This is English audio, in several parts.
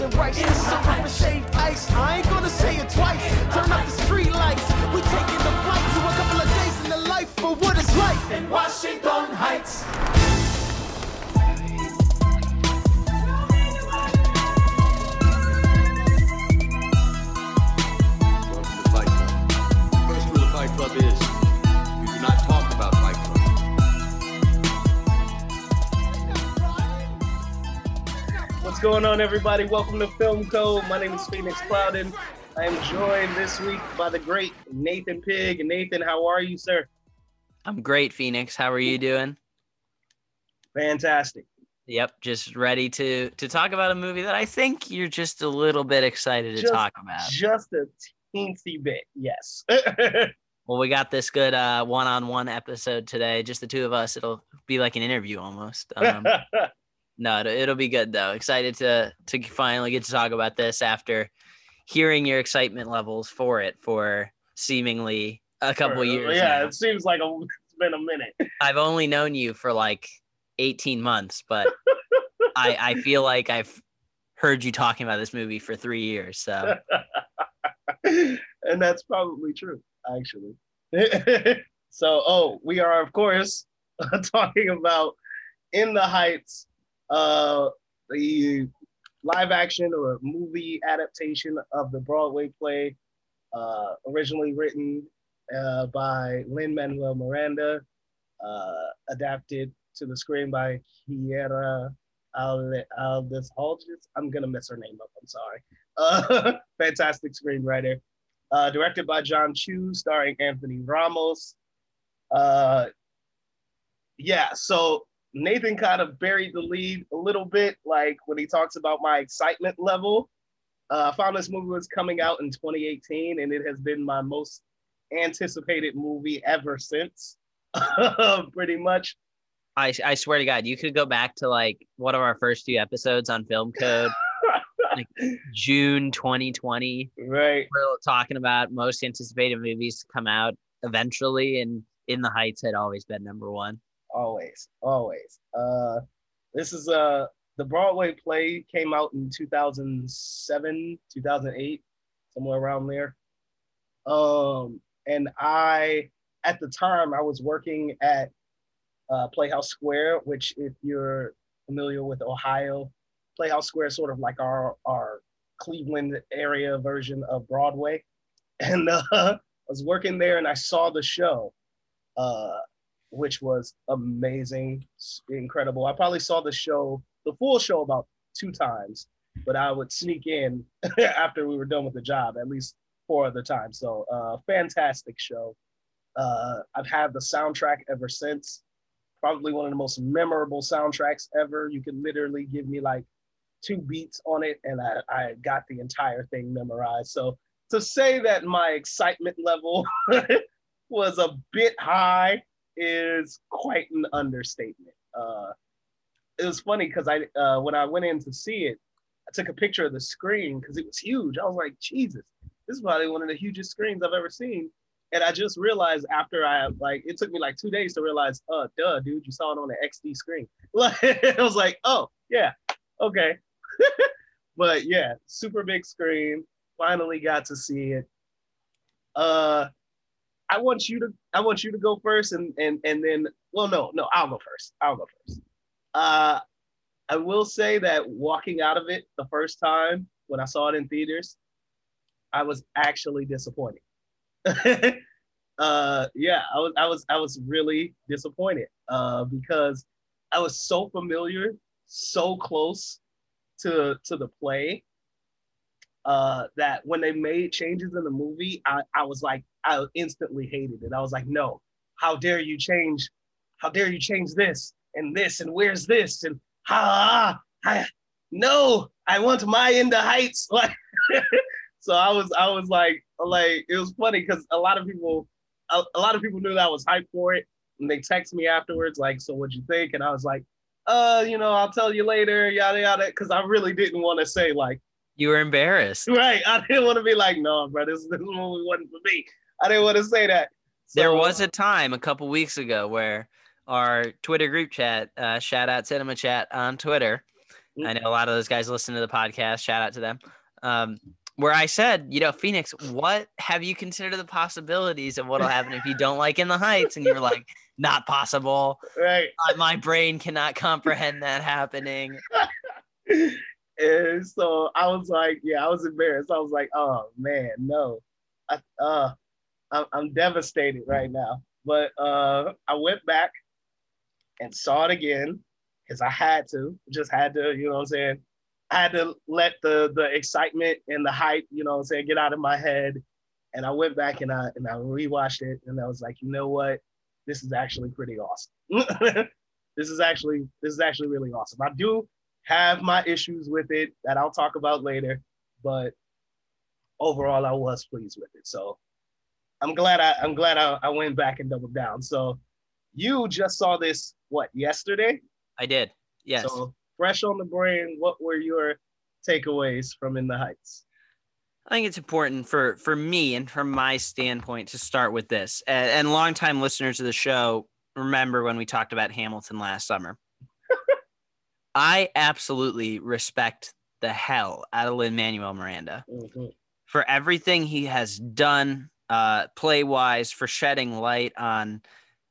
rice and rice. Syrup and shaved ice. I ain't gonna say it twice. Turn up the street lights. We taking the flight to a couple of days in the life for what it's like in Washington Heights. What's going on, everybody? Welcome to Film Code. My name is Phoenix Clouden. I am joined this week by the great Nathan Pig. Nathan, how are you, sir? I'm great, Phoenix. How are you doing? Fantastic. Yep, just ready to to talk about a movie that I think you're just a little bit excited to Just- talk about. Just a teensy bit, yes. Well, we got this good uh, one-on-one episode today, just the two of us. It'll be like an interview almost. Um, no, it'll, it'll be good though. Excited to to finally get to talk about this after hearing your excitement levels for it for seemingly a couple years. Yeah, now. it seems like a, it's been a minute. I've only known you for like 18 months, but I, I feel like I've heard you talking about this movie for three years. So and that's probably true, actually. so, oh, we are, of course, talking about In the Heights, uh, the live action or movie adaptation of the Broadway play, uh, originally written uh, by Lin Manuel Miranda, uh, adapted to the screen by Quiara Aldis Aldis. I'm gonna mess her name up. I'm sorry. Uh, fantastic screenwriter. Uh, directed by Jon Chu, starring Anthony Ramos. Uh, yeah, so Nathan kind of buried the lead a little bit, like when he talks about my excitement level. Uh, I found this movie was coming out in 2018, and it has been my most anticipated movie ever since. Pretty much. I, I swear to God, you could go back to like one of our first few episodes on Film Code, like June 2020. Right. We're talking about most anticipated movies to come out eventually, and In the Heights had always been number one. Always always. Uh this is uh the broadway play came out in 2007 2008 somewhere around there. Um and i at the time i was working at uh, playhouse square which if you're familiar with ohio playhouse square is sort of like our our cleveland area version of broadway. And uh, i was working there and i saw the show. Uh which was amazing, incredible. I probably saw the show, the full show, about two times, but I would sneak in after we were done with the job at least four other times. So, uh, fantastic show. Uh, I've had the soundtrack ever since. Probably one of the most memorable soundtracks ever. You could literally give me like two beats on it, and I, I got the entire thing memorized. So, to say that my excitement level was a bit high is quite an understatement. Uh, it was funny because I uh, when I went in to see it, I took a picture of the screen because it was huge. I was like, Jesus, this is probably one of the hugest screens I've ever seen. And I just realized after I like it took me like two days to realize, uh, duh, dude, you saw it on the XD screen. Like I was like, oh yeah, okay. but yeah, super big screen. Finally got to see it. Uh I want you to I want you to go first and and and then well no no I'll go first I'll go first. Uh, I will say that walking out of it the first time when I saw it in theaters, I was actually disappointed. uh, yeah, I was I was I was really disappointed uh, because I was so familiar, so close to to the play uh, that when they made changes in the movie, I, I was like, I instantly hated it. I was like, no, how dare you change? How dare you change this and this and where's this and ha I no, I want my in the heights. Like, so I was I was like like it was funny because a lot of people a, a lot of people knew that I was hyped for it and they text me afterwards like, so what'd you think? And I was like, uh, you know, I'll tell you later, yada yada, because I really didn't want to say like You were embarrassed. Right. I didn't want to be like, no, bro, this, this movie wasn't for me. I didn't want to say that. there was a time a couple weeks ago where our Twitter group chat, uh, shout out Cinema Chat on Twitter, I know a lot of those guys listen to the podcast. Shout out to them. Um, where I said, you know, Phoenix, what have you considered the possibilities of what'll happen if you don't like In the Heights? And you were like, not possible. Right. Uh, My brain cannot comprehend that happening. And so I was like, yeah, I was embarrassed. I was like, oh man, no. I, uh, I'm, devastated right now. But uh, I went back and saw it again because I had to, just had to, you know what I'm saying? I had to let the the excitement and the hype, you know what I'm saying, get out of my head. And I went back and I and I rewatched it and I was like, you know what? This is actually pretty awesome. this is actually this is actually really awesome. I do have my issues with it that I'll talk about later, but overall I was pleased with it. So I'm glad I I'm glad I, I went back and doubled down. So you just saw this what yesterday? I did. Yes. So fresh on the brain, what were your takeaways from In the Heights? I think it's important for for me and from my standpoint to start with this. And, and longtime listeners of the show remember when we talked about Hamilton last summer. I absolutely respect the hell out of Lin Manuel Miranda Mhm. for everything he has done, uh, play wise, for shedding light on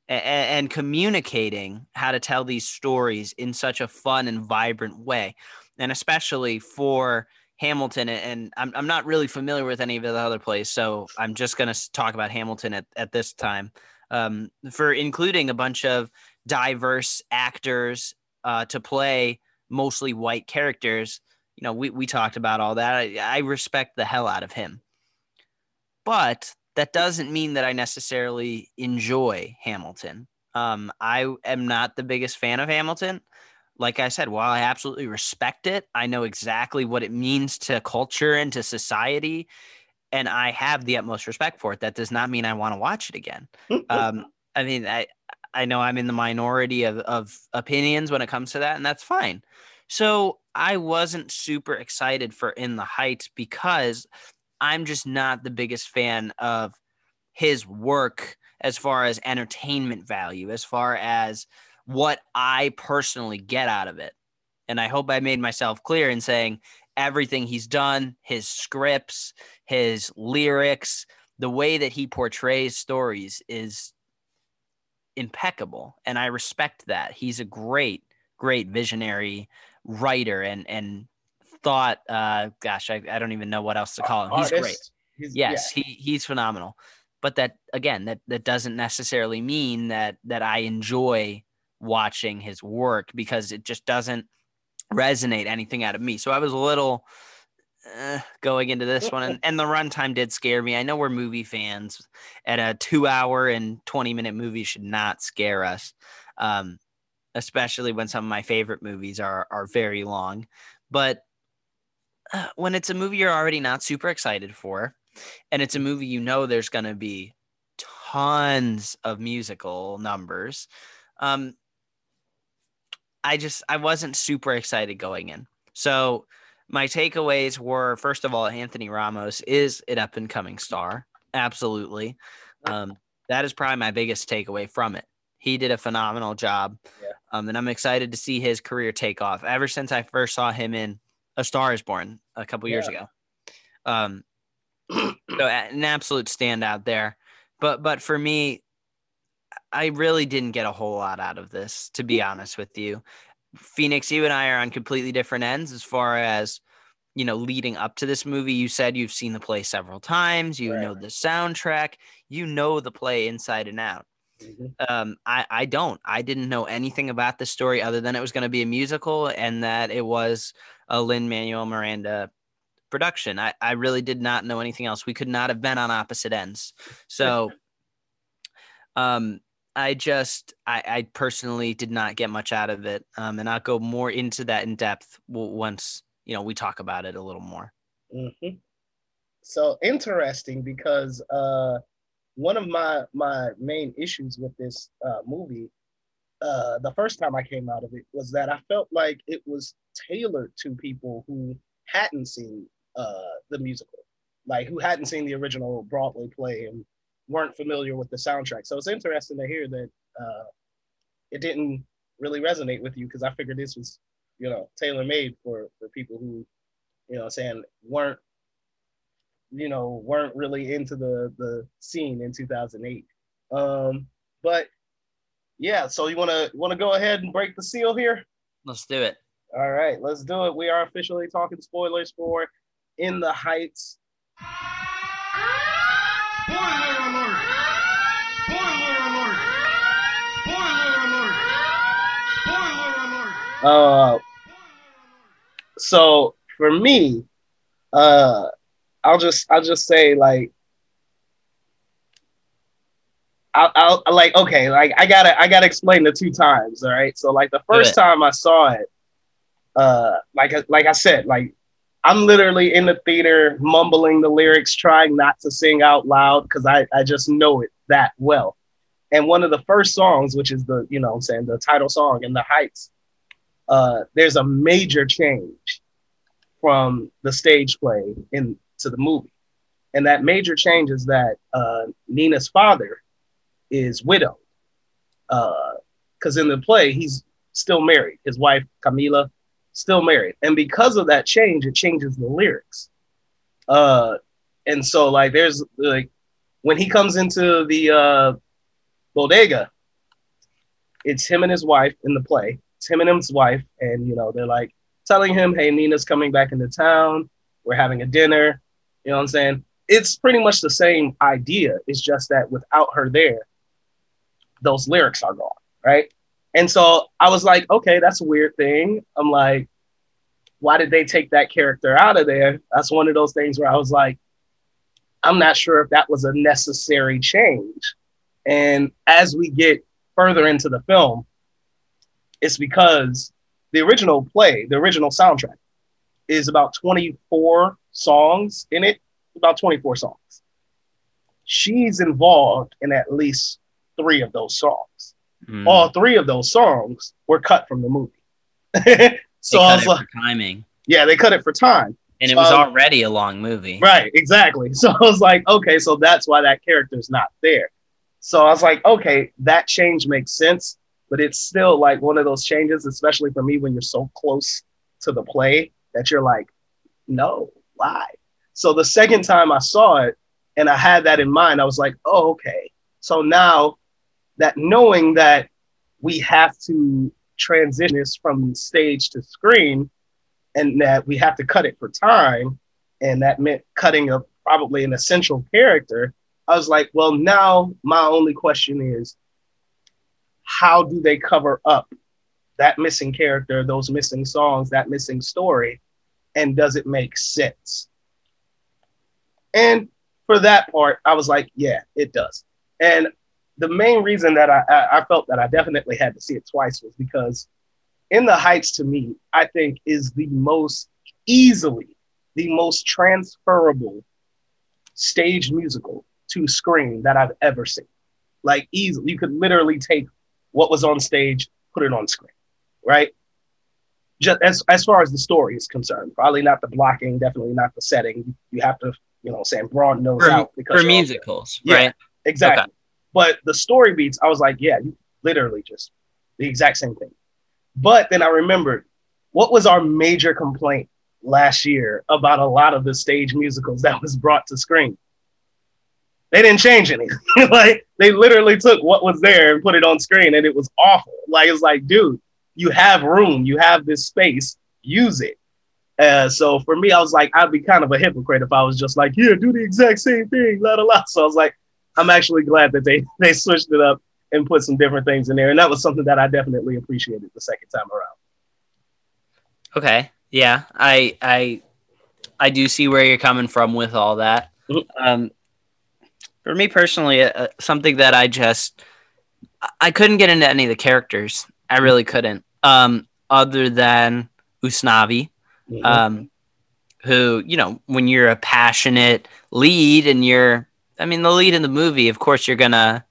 a- a- and communicating how to tell these stories in such a fun and vibrant way, and especially for Hamilton. And I'm I'm not really familiar with any of the other plays, so I'm just gonna talk about Hamilton at at this time. Um, for including a bunch of diverse actors uh, to play mostly white characters. You know, we, we talked about all that. I, I respect the hell out of him. But that doesn't mean that I necessarily enjoy Hamilton. Um, I am not the biggest fan of Hamilton. Like I said, while I absolutely respect it, I know exactly what it means to culture and to society. And I have the utmost respect for it. That does not mean I want to watch it again. Um, I mean, I, I know I'm in the minority of, of opinions when it comes to that, and that's fine. So I wasn't super excited for In the Heights because I'm just not the biggest fan of his work as far as entertainment value, as far as what I personally get out of it. And I hope I made myself clear in saying everything he's done, his scripts, his lyrics, the way that he portrays stories is impeccable. And I respect that. He's a great, great visionary writer and and thought uh gosh, I, I don't even know what else to call him. He's great. He's, Yes, he he's phenomenal. But that again, that that doesn't necessarily mean that that I enjoy watching his work because it just doesn't resonate anything out of me. So I was a little uh, going into this one, and, and the runtime did scare me. I know we're movie fans, and a two-hour and twenty-minute movie should not scare us, um, especially when some of my favorite movies are are very long. But uh, when it's a movie you're already not super excited for, and it's a movie you know there's going to be tons of musical numbers, um, I just I wasn't super excited going in. So my takeaways were first of all, Anthony Ramos is an up and coming star. Absolutely. Um, that is probably my biggest takeaway from it. He did a phenomenal job. Yeah. Um, and I'm excited to see his career take off. Ever since I first saw him in A Star is Born a couple years Yeah. ago. Um, so an absolute standout there. But but for me, I really didn't get a whole lot out of this, to be honest with you. Phoenix, you and I are on completely different ends as far as you know, leading up to this movie. You said you've seen the play several times, you Right. know the soundtrack, you know the play inside and out. Mhm. Um, I, I don't. I didn't know anything about the story other than it was going to be a musical and that it was a Lin Manuel Miranda production. I, I really did not know anything else. We could not have been on opposite ends. So um I just I, I personally did not get much out of it. Um and I'll go more into that in depth once, you know, we talk about it a little more. Mhm. So interesting because uh, one of my my main issues with this uh, movie, uh, the first time I came out of it, was that I felt like it was tailored to people who hadn't seen uh, the musical, like who hadn't seen the original Broadway play and weren't familiar with the soundtrack. So it's interesting to hear that uh, it didn't really resonate with you because I figured this was you know, tailor made for for people who, you know, saying weren't, you know, weren't really into the the scene in 2008. Um, but yeah, so you wanna wanna go ahead and break the seal here? Let's do it. All right, let's do it. We are officially talking spoilers for In the Heights. Spoiler alert! Spoiler alert! Spoiler alert! Spoiler alert! Uh, so for me, uh, I'll just I'll just say like I'll, I'll like okay like I gotta I gotta explain the two times all right so like the first time I saw it uh like like I said like I'm literally in the theater mumbling the lyrics trying not to sing out loud because I I just know it that well and one of the first songs which is the you know I'm saying the title song in the Heights uh there's a major change from the stage play into the movie and that major change is that uh, Nina's father is widowed. Because in the play, he's still married. His wife, Camila, still married. And because of that change, it changes the lyrics. Uh, and so, like, there's like when he comes into the uh, bodega, it's him and his wife in the play. It's him and his wife. And, you know, they're like telling him, hey, Nina's coming back into town. We're having a dinner. You know what I'm saying? It's pretty much the same idea. It's just that without her there, those lyrics are gone, right? And so I was like, okay, that's a weird thing. I'm like, why did they take that character out of there? That's one of those things where I was like, I'm not sure if that was a necessary change. And as we get further into the film, it's because the original play, the original soundtrack, is about 24 songs in it, about 24 songs. She's involved in at least three of those songs. Mm. All three of those songs were cut from the movie. so I was like, timing, yeah, they cut it for time. and it was Um, already a long movie. Right, exactly. So I was like, okay, so that's why that character's not there. So I was like, okay, that change makes sense, but it's still like one of those changes, especially for me when you're so close to the play that you're like, no, why? So the second time I saw it and I had that in mind, I was like, oh, okay. So now that knowing that we have to transition this from stage to screen and that we have to cut it for time, and that meant cutting a probably an essential character. I was like, well, now my only question is, how do they cover up that missing character, those missing songs, that missing story, and does it make sense? And for that part, I was like, yeah, it does. And the main reason that I, I, I felt that I definitely had to see it twice was because In the Heights to me, I think is the most easily the most transferable stage musical to screen that I've ever seen. Like easily, you could literally take what was on stage, put it on screen, right? Just as as far as the story is concerned, probably not the blocking, definitely not the setting. You have to, you know, saying broaden those For, out because for musicals, Yeah. right? Exactly. Okay. But the story beats, I was like, yeah, you literally just the exact same thing. But then I remembered what was our major complaint last year about a lot of the stage musicals that was brought to screen. They didn't change anything. like they literally took what was there and put it on screen and it was awful. Like it's like, dude, you have room, you have this space, use it. Uh, so for me, I was like, I'd be kind of a hypocrite if I was just like, yeah, do the exact same thing, la la la. So I was like, I'm actually glad that they they switched it up and put some different things in there, and that was something that I definitely appreciated the second time around. Okay. Yeah, I I I do see where you're coming from with all that. Mhm. Um, for me personally, uh, something that I just I- I couldn't get into any of the characters. I really couldn't. Um, other than Usnavi, um, who you know, when you're a passionate lead and you're, I mean, the lead in the movie, of course, you're gonna,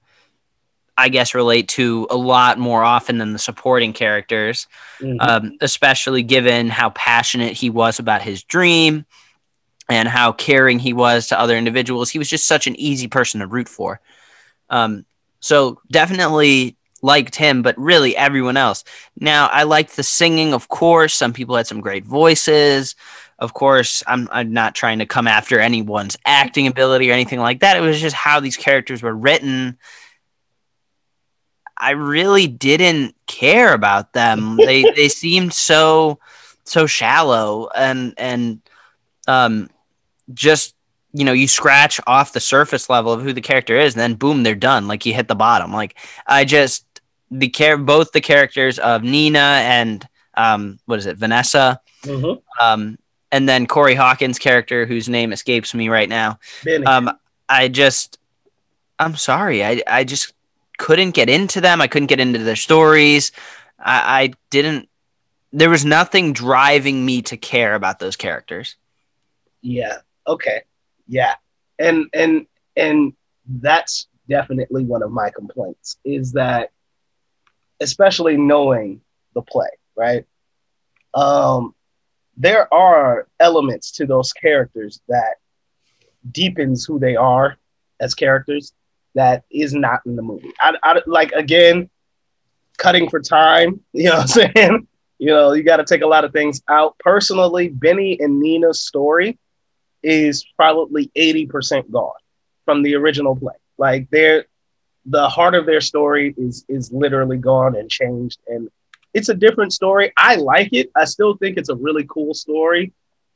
I guess, relate to a lot more often than the supporting characters Mhm. um, especially given how passionate he was about his dream and how caring he was to other individuals. He was just such an easy person to root for. Um, so definitely liked him, but really everyone else. Now, I liked the singing, of course. Some people had some great voices. Of course, I'm, I'm not trying to come after anyone's acting ability or anything like that. It was just how these characters were written. I really didn't care about them. they they seemed so so shallow and and um just you know you scratch off the surface level of who the character is and then boom they're done like you hit the bottom like i just the care both the characters of nina and um what is it vanessa Mhm. um and then corey hawkins character whose name escapes me right now Benny. um i just i'm sorry i i just couldn't get into them i couldn't get into their stories i i didn't there was nothing driving me to care about those characters Yeah. Okay. Yeah. And and and that's definitely one of my complaints is that especially knowing the play, right? Um there are elements to those characters that deepens who they are as characters that is not in the movie. I, I like again cutting for time, you know what I'm saying? You know, you got to take a lot of things out. Personally, Benny and Nina's story is probably 80% gone from the original play. Like they're the heart of their story is is literally gone and changed and it's a different story. I like it. I still think it's a really cool story.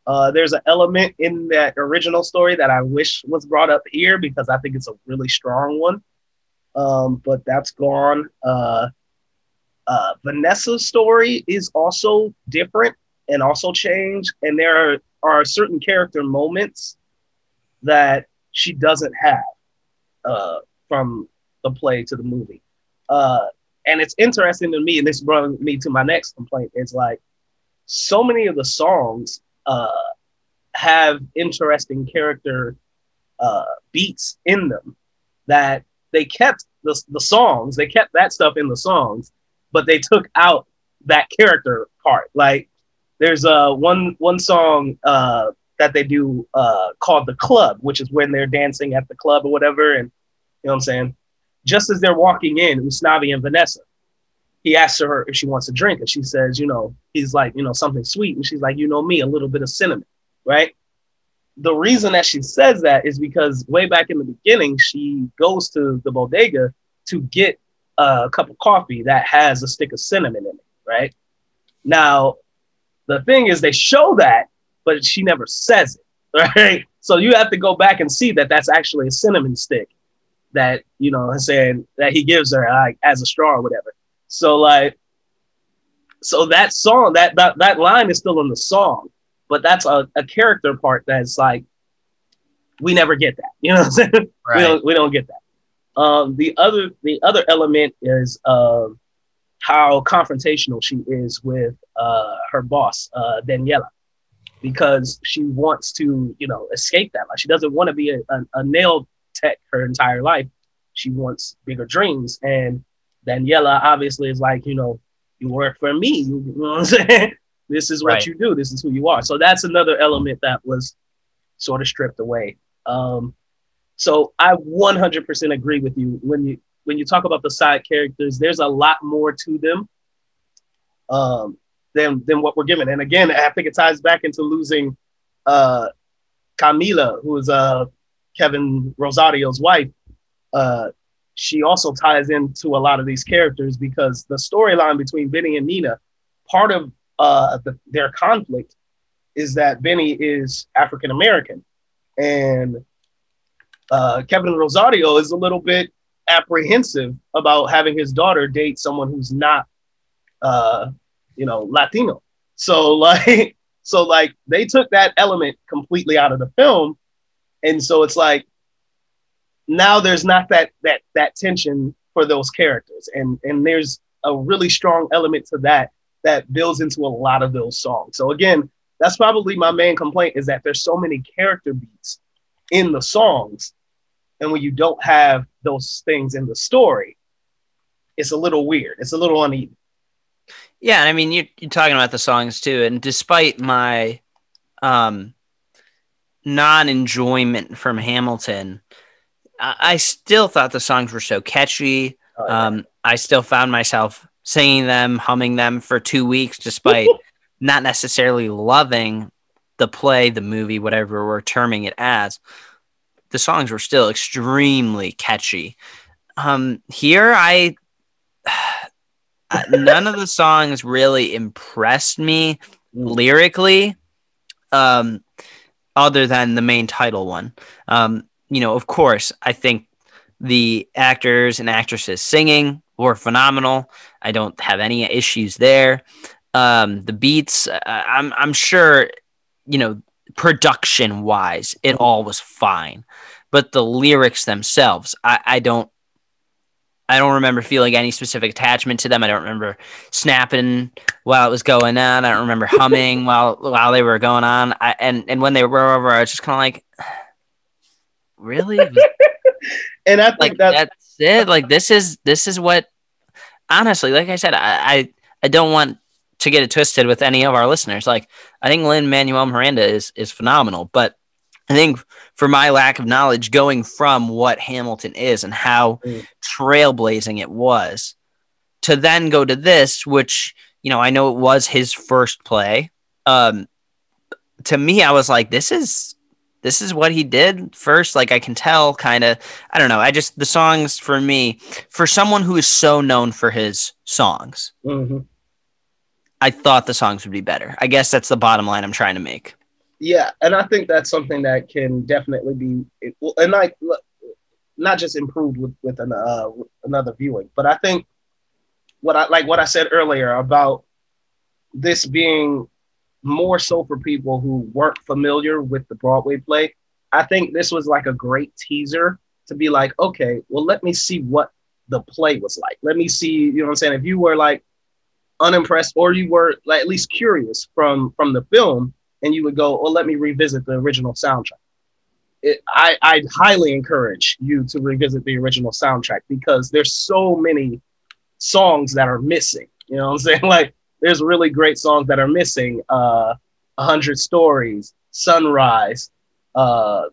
Uh, there's an element in that original story that I wish was brought up here because I think it's a really strong one. Um, but that's gone. Uh, uh, Vanessa's story is also different and also changed. And there are, are certain character moments that she doesn't have uh, from the play to the movie. And it's interesting to me, and this brought me to my next complaint. It's like so many of the songs uh, have interesting character uh, beats in them that they kept the, the songs, they kept that stuff in the songs, but they took out that character part. Like there's uh, one one song uh, that they do uh, called the club, which is when they're dancing at the club or whatever, and you know what I'm saying. Just as they're walking in, Usnavi and Vanessa, he asks her if she wants a drink, and she says, you know, he's like, you know, something sweet, and she's like, you know me, a little bit of cinnamon, right? The reason that she says that is because way back in the beginning, she goes to the bodega to get a cup of coffee that has a stick of cinnamon in it, right? Now, the thing is, they show that, but she never says it, right? So you have to go back and see that that's actually a cinnamon stick that you know, saying that he gives her like as a straw or whatever. So like, so that song, that that that line is still in the song, but that's a, a character part that's like we never get that. You know what I'm saying? We don't we don't get that. Um, the other the other element is um, how confrontational she is with uh, her boss, uh, Daniela, because she wants to you know escape that. Like she doesn't want to be a, a, a nail tech her entire life. She wants bigger dreams, and Daniela obviously is like you know you work for me. You, you know what I'm saying? This is what Right. you do. This is who you are. So that's another element that was sort of stripped away. Um, so I 100% agree with you when you when you talk about the side characters. There's a lot more to them um, than than what we're given. And again, I think it ties back into losing uh, Camila, who is uh, Kevin Rosario's wife. Uh, she also ties into a lot of these characters because the storyline between Benny and Nina, part of uh, the, their conflict is that Benny is African American, and uh, Kevin Rosario is a little bit apprehensive about having his daughter date someone who's not, uh, you know, Latino. So like, so like they took that element completely out of the film, and so it's like now there's not that that that tension for those characters, and and there's a really strong element to that that builds into a lot of those songs. So again, that's probably my main complaint is that there's so many character beats in the songs. And when you don't have those things in the story it's a little weird. It's a little uneven. Yeah, I mean you're you're talking about the songs too, and despite my um non-enjoyment from Hamilton, I, I still thought the songs were so catchy. Oh, yeah. Um, I still found myself singing them, humming them for two weeks, despite not necessarily loving the play, the movie, whatever we're terming it as. The songs were still extremely catchy. Um, here, I none of the songs really impressed me lyrically, um, other than the main title one. Um, you know, of course, I think the actors and actresses singing were phenomenal. I don't have any issues there. Um, the beats, uh, I'm I'm sure, you know, production wise, it all was fine, but the lyrics themselves, I, I don't. I don't remember feeling any specific attachment to them. I don't remember snapping while it was going on. I don't remember humming while while they were going on. I, and and when they were over, I was just kind of like, really? and I think like that's that's it. Like this is this is what honestly, like I said, I, I I don't want to get it twisted with any of our listeners. Like I think Lin Manuel Miranda is is phenomenal, but I think for my lack of knowledge, going from what Hamilton is and how Mm. trailblazing it was, to then go to this, which you know I know it was his first play. Um, to me, I was like, this is this is what he did first. Like I can tell, kind of. I don't know. I just the songs for me, for someone who is so known for his songs, Mhm. I thought the songs would be better. I guess that's the bottom line I'm trying to make. Yeah, and I think that's something that can definitely be and like not just improved with with an uh, another viewing, but I think what I like what I said earlier about this being more so for people who weren't familiar with the Broadway play. I think this was like a great teaser to be like, okay, well, let me see what the play was like. Let me see, you know what I'm saying? If you were like unimpressed or you were like at least curious from from the film and you would go, well, let me revisit the original soundtrack. It, I, I'd highly encourage you to revisit the original soundtrack because there's so many songs that are missing. You know what I'm saying? Like there's really great songs that are missing. Uh, Hundred Stories, Sunrise, uh,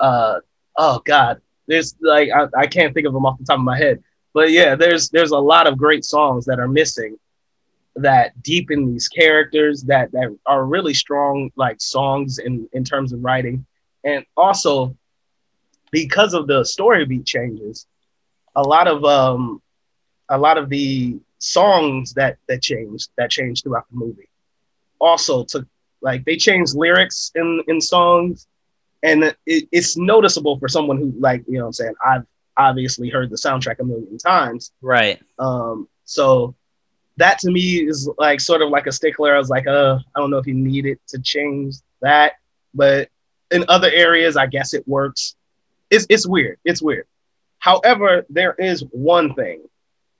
uh, oh God, there's like I, I can't think of them off the top of my head, but yeah, there's there's a lot of great songs that are missing that deepen these characters that that are really strong like songs in in terms of writing, and also because of the story beat changes, a lot of um a lot of the songs that that changed that changed throughout the movie also took like they changed lyrics in in songs. And it, it's noticeable for someone who like you know what i'm saying i've obviously heard the soundtrack a million times. Right. um so that to me is like sort of like a stickler. I was like uh i don't know if you need it to change that but in other areas i guess it works. It's, it's weird. It's weird. However there is one thing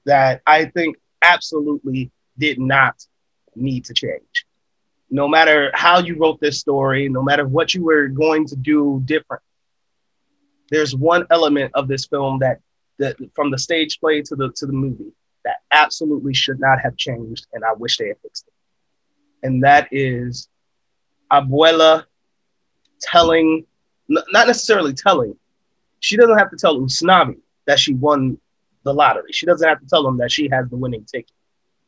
that i think absolutely did not need to change. No matter how you wrote this story no matter what you were going to do different there's one element of this film that that from the stage play to the to the movie that absolutely should not have changed and i wish they had fixed it. And that is abuela telling not necessarily telling she doesn't have to tell usnavi that she won the lottery. She doesn't have to tell him that she has the winning ticket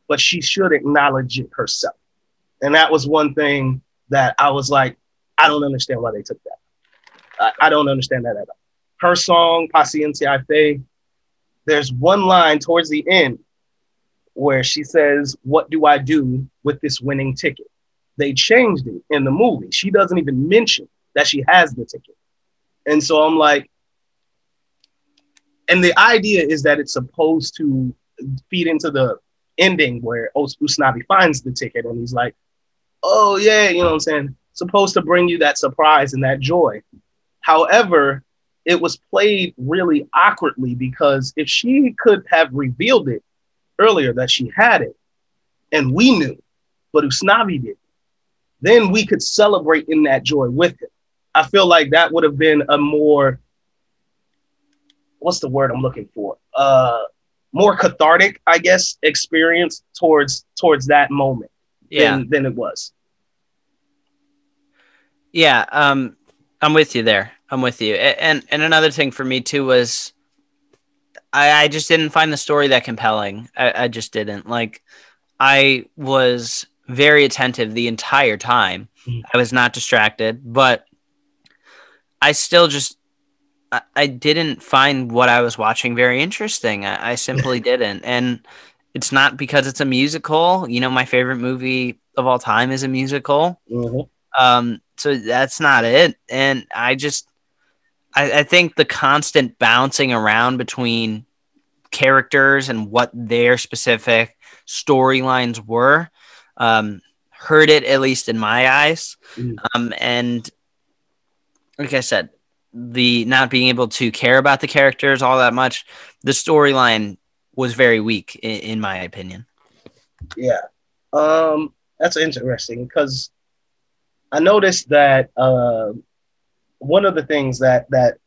but she should acknowledge it herself. And that was one thing that i was like i don't understand why they took that. I, I don't understand that at all. Her song paciencia fe there's one line towards the end where she says, What do I do with this winning ticket? They changed it in the movie. She doesn't even mention that she has the ticket. And so I'm like, and the idea is that it's supposed to feed into the ending where Us- Usnavi finds the ticket and he's like, Oh, yeah, you know what I'm saying? Supposed to bring you that surprise and that joy. However, it was played really awkwardly because if she could have revealed it earlier that she had it and we knew, but Usnavi did, then we could celebrate in that joy with him. I feel like that would have been a more, what's the word I'm looking for? Uh, more cathartic, I guess, experience towards towards that moment Yeah. than, than it was. Yeah, um, I'm with you there. I'm with you. And and another thing for me too was I, I just didn't find the story that compelling. I, I just didn't. Like, I was very attentive the entire time. Mhm. I was not distracted, but I still just I, I didn't find what I was watching very interesting. I, I simply didn't. And it's not because it's a musical. You know, my favorite movie of all time is a musical. Mhm. Um, so that's not it. And I just, I, I think the constant bouncing around between characters and what their specific storylines were, um, hurt it at least in my eyes. Mm. Um, and like I said, the not being able to care about the characters all that much, the storyline was very weak in, in my opinion. Yeah. Um, that's interesting because I noticed that uh, one of the things that that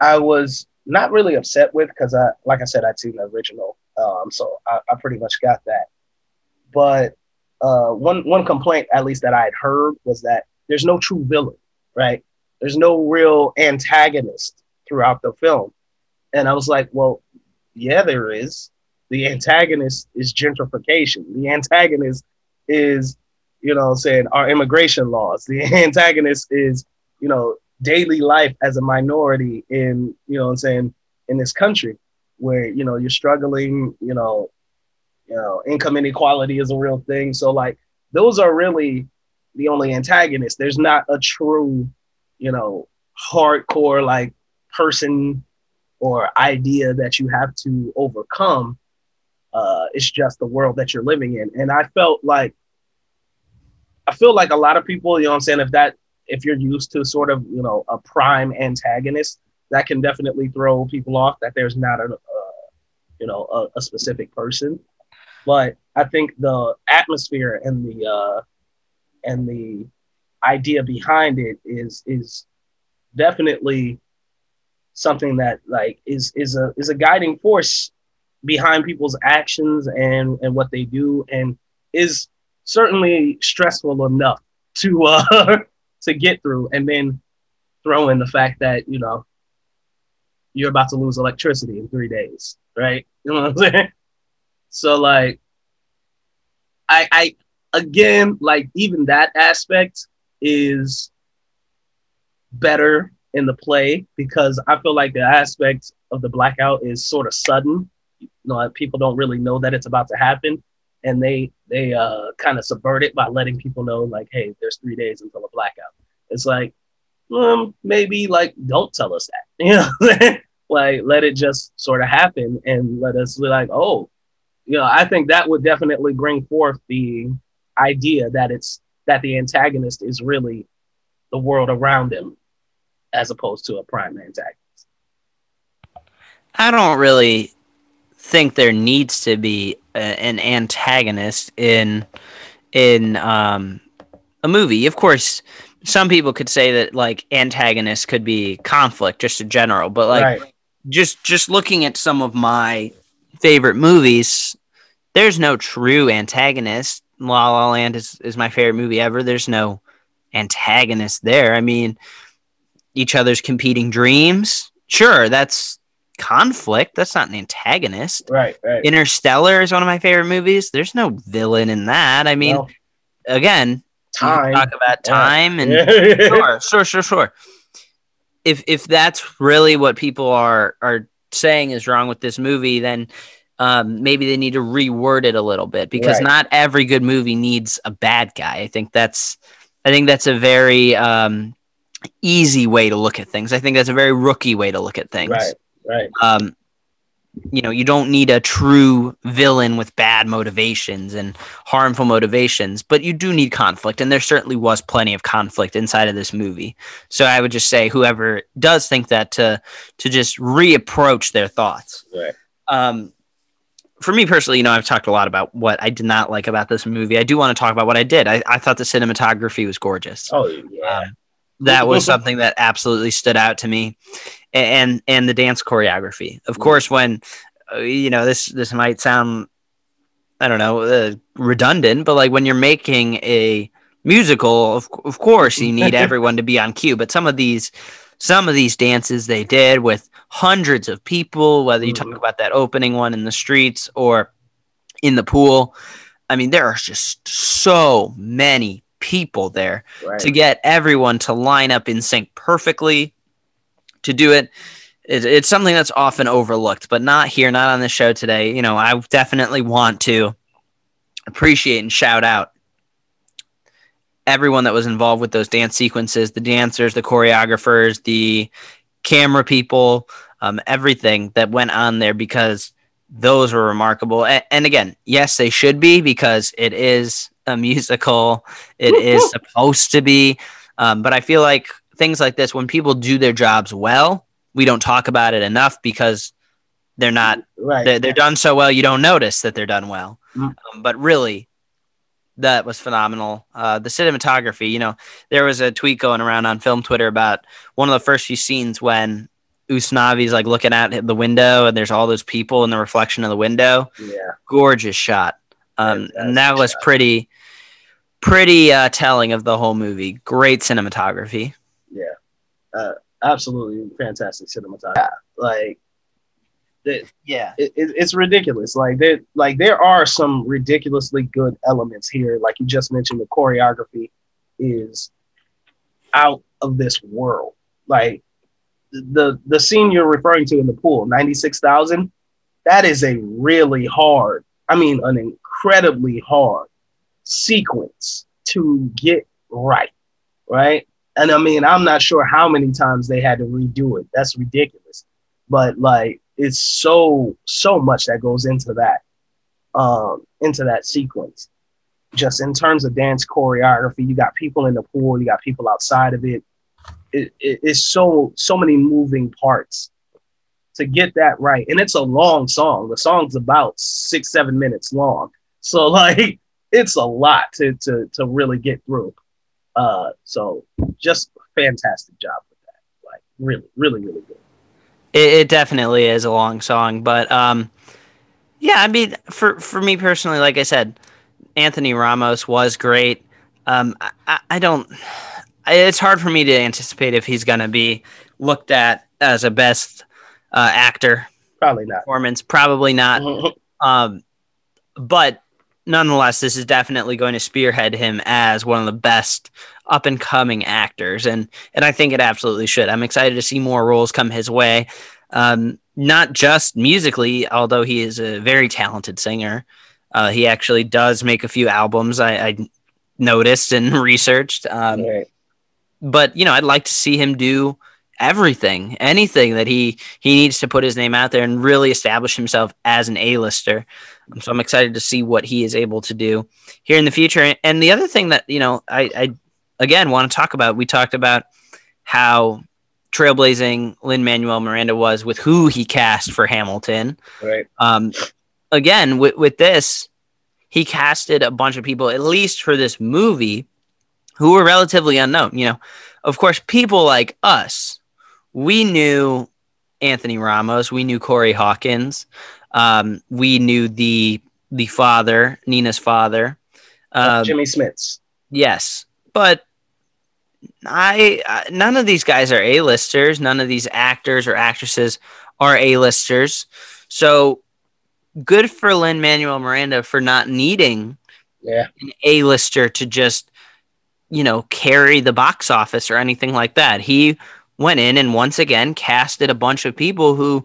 I was not really upset with because I, like I said, I'd seen the original, um, so I, I pretty much got that. But uh, one one complaint, at least that I had heard, was that there's no true villain, right? There's no real antagonist throughout the film, and I was like, well, yeah, there is. The antagonist is gentrification. The antagonist is, you know, saying our immigration laws. The antagonist is, you know, daily life as a minority in, you know, I'm saying in this country where you know you're struggling. You know, you know, income inequality is a real thing. So like those are really the only antagonists. There's not a true, you know, hardcore like person or idea that you have to overcome. Uh, it's just the world that you're living in. And I felt like, I feel like a lot of people, you know I'm saying, if that, if you're used to sort of, you know, a prime antagonist, that can definitely throw people off that there's not a, uh, you know, a, a specific person. But I think the atmosphere and the, uh, and the idea behind it is, is definitely something that like is is a is a guiding force behind people's actions and and what they do and is certainly stressful enough to uh to get through and then throw in the fact that you know you're about to lose electricity in three days right? You know what i'm saying? So like i i again like even that aspect is better in the play because I feel like the aspect of the blackout is sort of sudden. You know, people don't really know that it's about to happen, and they they uh, kind of subvert it by letting people know like, hey, there's three days until a blackout. It's like, um, maybe like don't tell us that, you know, like let it just sort of happen and let us be like, oh, you know, I think that would definitely bring forth the idea that it's that the antagonist is really the world around him as opposed to a prime antagonist. I don't really think there needs to be a, an antagonist in in um, a movie. Of course, some people could say that like antagonist could be conflict just in general, but like right. just just looking at some of my favorite movies, there's no true antagonist. La La Land is, is my favorite movie ever. There's no antagonist there. I mean, each other's competing dreams. Sure, that's conflict. That's not an antagonist. Right, right. Interstellar is one of my favorite movies. There's no villain in that. I mean, again, time. talk about Yeah. time and sure, sure, sure, sure. If if that's really what people are are saying is wrong with this movie, then um, maybe they need to reword it a little bit because Right. not every good movie needs a bad guy. I think that's I think that's a very um, easy way to look at things. I think that's a very rookie way to look at things. right, right. Um, you know, you don't need a true villain with bad motivations and harmful motivations, but you do need conflict, and there certainly was plenty of conflict inside of this movie. So I would just say, whoever does think that to to just reapproach their thoughts. Right. Um, for me personally, you know, I've talked a lot about what I did not like about this movie. I do want to talk about what I did. I, I thought the cinematography was gorgeous Oh yeah. Um, that was something that absolutely stood out to me. And and the dance choreography. Of course when uh, you know this this might sound i don't know uh, redundant but like when you're making a musical of, of course you need everyone to be on cue but some of these some of these dances they did with hundreds of people, whether you talk about that opening one in the streets or in the pool. I mean, there are just so many people there Right. to get everyone to line up in sync perfectly to do it. it. It's something that's often overlooked, but not here, not on the show today. You know, I definitely want to appreciate and shout out everyone that was involved with those dance sequences the dancers, the choreographers, the camera people, um, everything that went on there because those were remarkable. And, and again, yes, they should be because it is a musical, it is supposed to be. Um, but I feel like things like this, when people do their jobs well, we don't talk about it enough because they're not right. they're, they're done so well you don't notice that they're done well Mm. um, but really that was phenomenal uh, the cinematography you know there was a tweet going around on film twitter about one of the first few scenes when usnavi's like looking out the window and there's all those people in the reflection of the window yeah. gorgeous shot um, and that was shot. pretty pretty uh, telling of the whole movie great cinematography Yeah. Uh, absolutely fantastic cinematography. Like, it, yeah it, it's ridiculous. Like there, like there are some ridiculously good elements here. Like you just mentioned, the choreography is out of this world. Like the the scene you're referring to in the pool, ninety six thousand. That is a really hard. I mean, an incredibly hard sequence to get right. Right. And I mean, I'm not sure how many times they had to redo it. That's ridiculous. But like, it's so so much that goes into that, um, into that sequence. Just in terms of dance choreography, you got people in the pool, you got people outside of it. It, it it's so so many moving parts to get that right, and it's a long song. The song's about six seven minutes long, so like it's a lot to to to really get through. Uh, so just fantastic job with that. Like really, really, really good. It, it definitely is a long song, but um, yeah, I mean, for for me personally, like I said, Anthony Ramos was great. Um, I- I, I don't. It's hard for me to anticipate if he's gonna be looked at as a best uh, actor Probably not. performance. Probably not. Um, but nonetheless, this is definitely going to spearhead him as one of the best up and coming actors, and and I think it absolutely should. I'm excited to see more roles come his way, um, not just musically, although he is a very talented singer. Uh, he actually does make a few albums. I, I noticed and researched. Um, Right. but you know, I'd like to see him do everything, anything that he he needs to put his name out there and really establish himself as an A-lister. Um, so I'm excited to see what he is able to do here in the future. And the other thing that you know, I, I again want to talk about. We talked about how trailblazing Lin Manuel Miranda was with who he cast for Hamilton. Right. Um, again, with, with this, he casted a bunch of people, at least for this movie, who were relatively unknown. You know, of course, people like us, we knew Anthony Ramos, we knew Corey Hawkins, um, we knew the the father, Nina's father. Um, Jimmy Smits. Yes, but I, I none of these guys are A-listers. None of these actors or actresses are A-listers. So good for Lin Manuel Miranda for not needing Yeah. an A-lister to just you know carry the box office or anything like that. He went in and once again casted a bunch of people who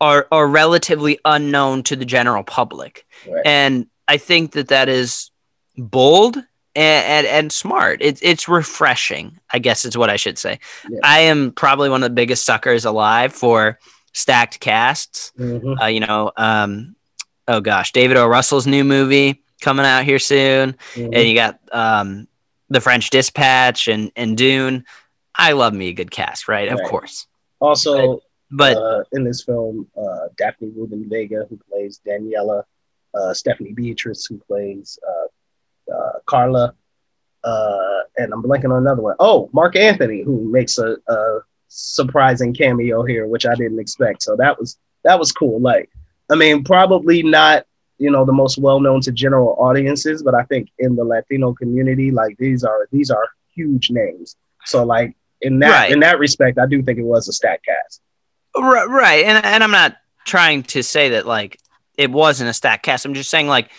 are are relatively unknown to the general public. Right. And I think that that is bold and, and, and smart. It's it's refreshing, I guess is what I should say. Yeah. I am probably one of the biggest suckers alive for stacked casts. Mhm. Uh, you know, um, oh gosh, David O. Russell's new movie coming out here soon, Mhm. and you got um, the French Dispatch and and Dune. I love me a good cast, right? Of course, Also, but uh, in this film, uh, Daphne Rubin Vega, who plays Daniela, uh, Stephanie Beatriz, who plays uh, uh, Carla, uh, and I'm blanking on another one. Oh, Marc Anthony, who makes a, a surprising cameo here, which I didn't expect. So that was that was cool. Like, I mean, probably not you know the most well known to general audiences, but I think in the Latino community, like these are these are huge names. So like in that Right. in that respect, I do think it was a stat cast. Right, right. And and I'm not trying to say that like it wasn't a stack cast. I'm just saying like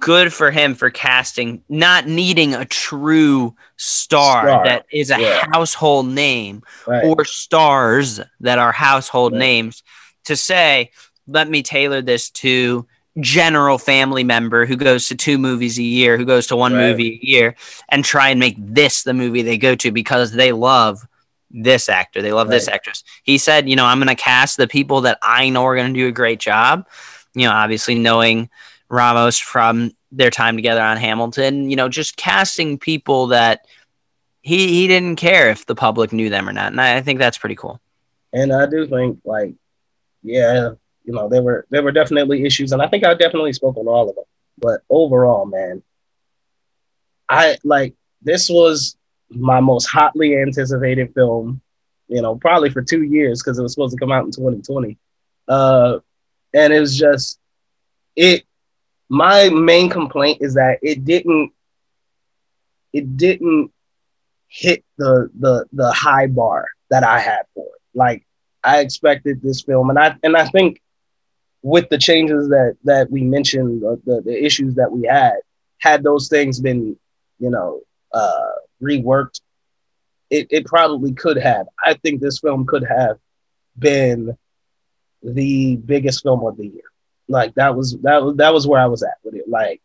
good for him for casting, not needing a true star, Star, that is a yeah. household name Right. or stars that are household Right. names to say, let me tailor this to general family member who goes to two movies a year, who goes to one Right. movie a year, and try and make this the movie they go to because they love this actor, they love this actress. He said, you know, I'm going to cast the people that I know are going to do a great job. You know, obviously knowing Ramos from their time together on Hamilton, you know, just casting people that he he didn't care if the public knew them or not, and I, I think that's pretty cool. And I do think like, yeah, you know, there were there were definitely issues, and I think I definitely spoke on all of them. But overall, man, I like this was my most hotly anticipated film, you know, probably for two years because it was supposed to come out in 2020. Uh, and it was just it. My main complaint is that it didn't. It didn't hit the the the high bar that I had for it. Like I expected this film, and I and I think with the changes that that we mentioned, uh, the the issues that we had, had those things been, you know, uh, reworked, it it probably could have. I think this film could have been the biggest film of the year. Like that was that was that was where I was at with it. Like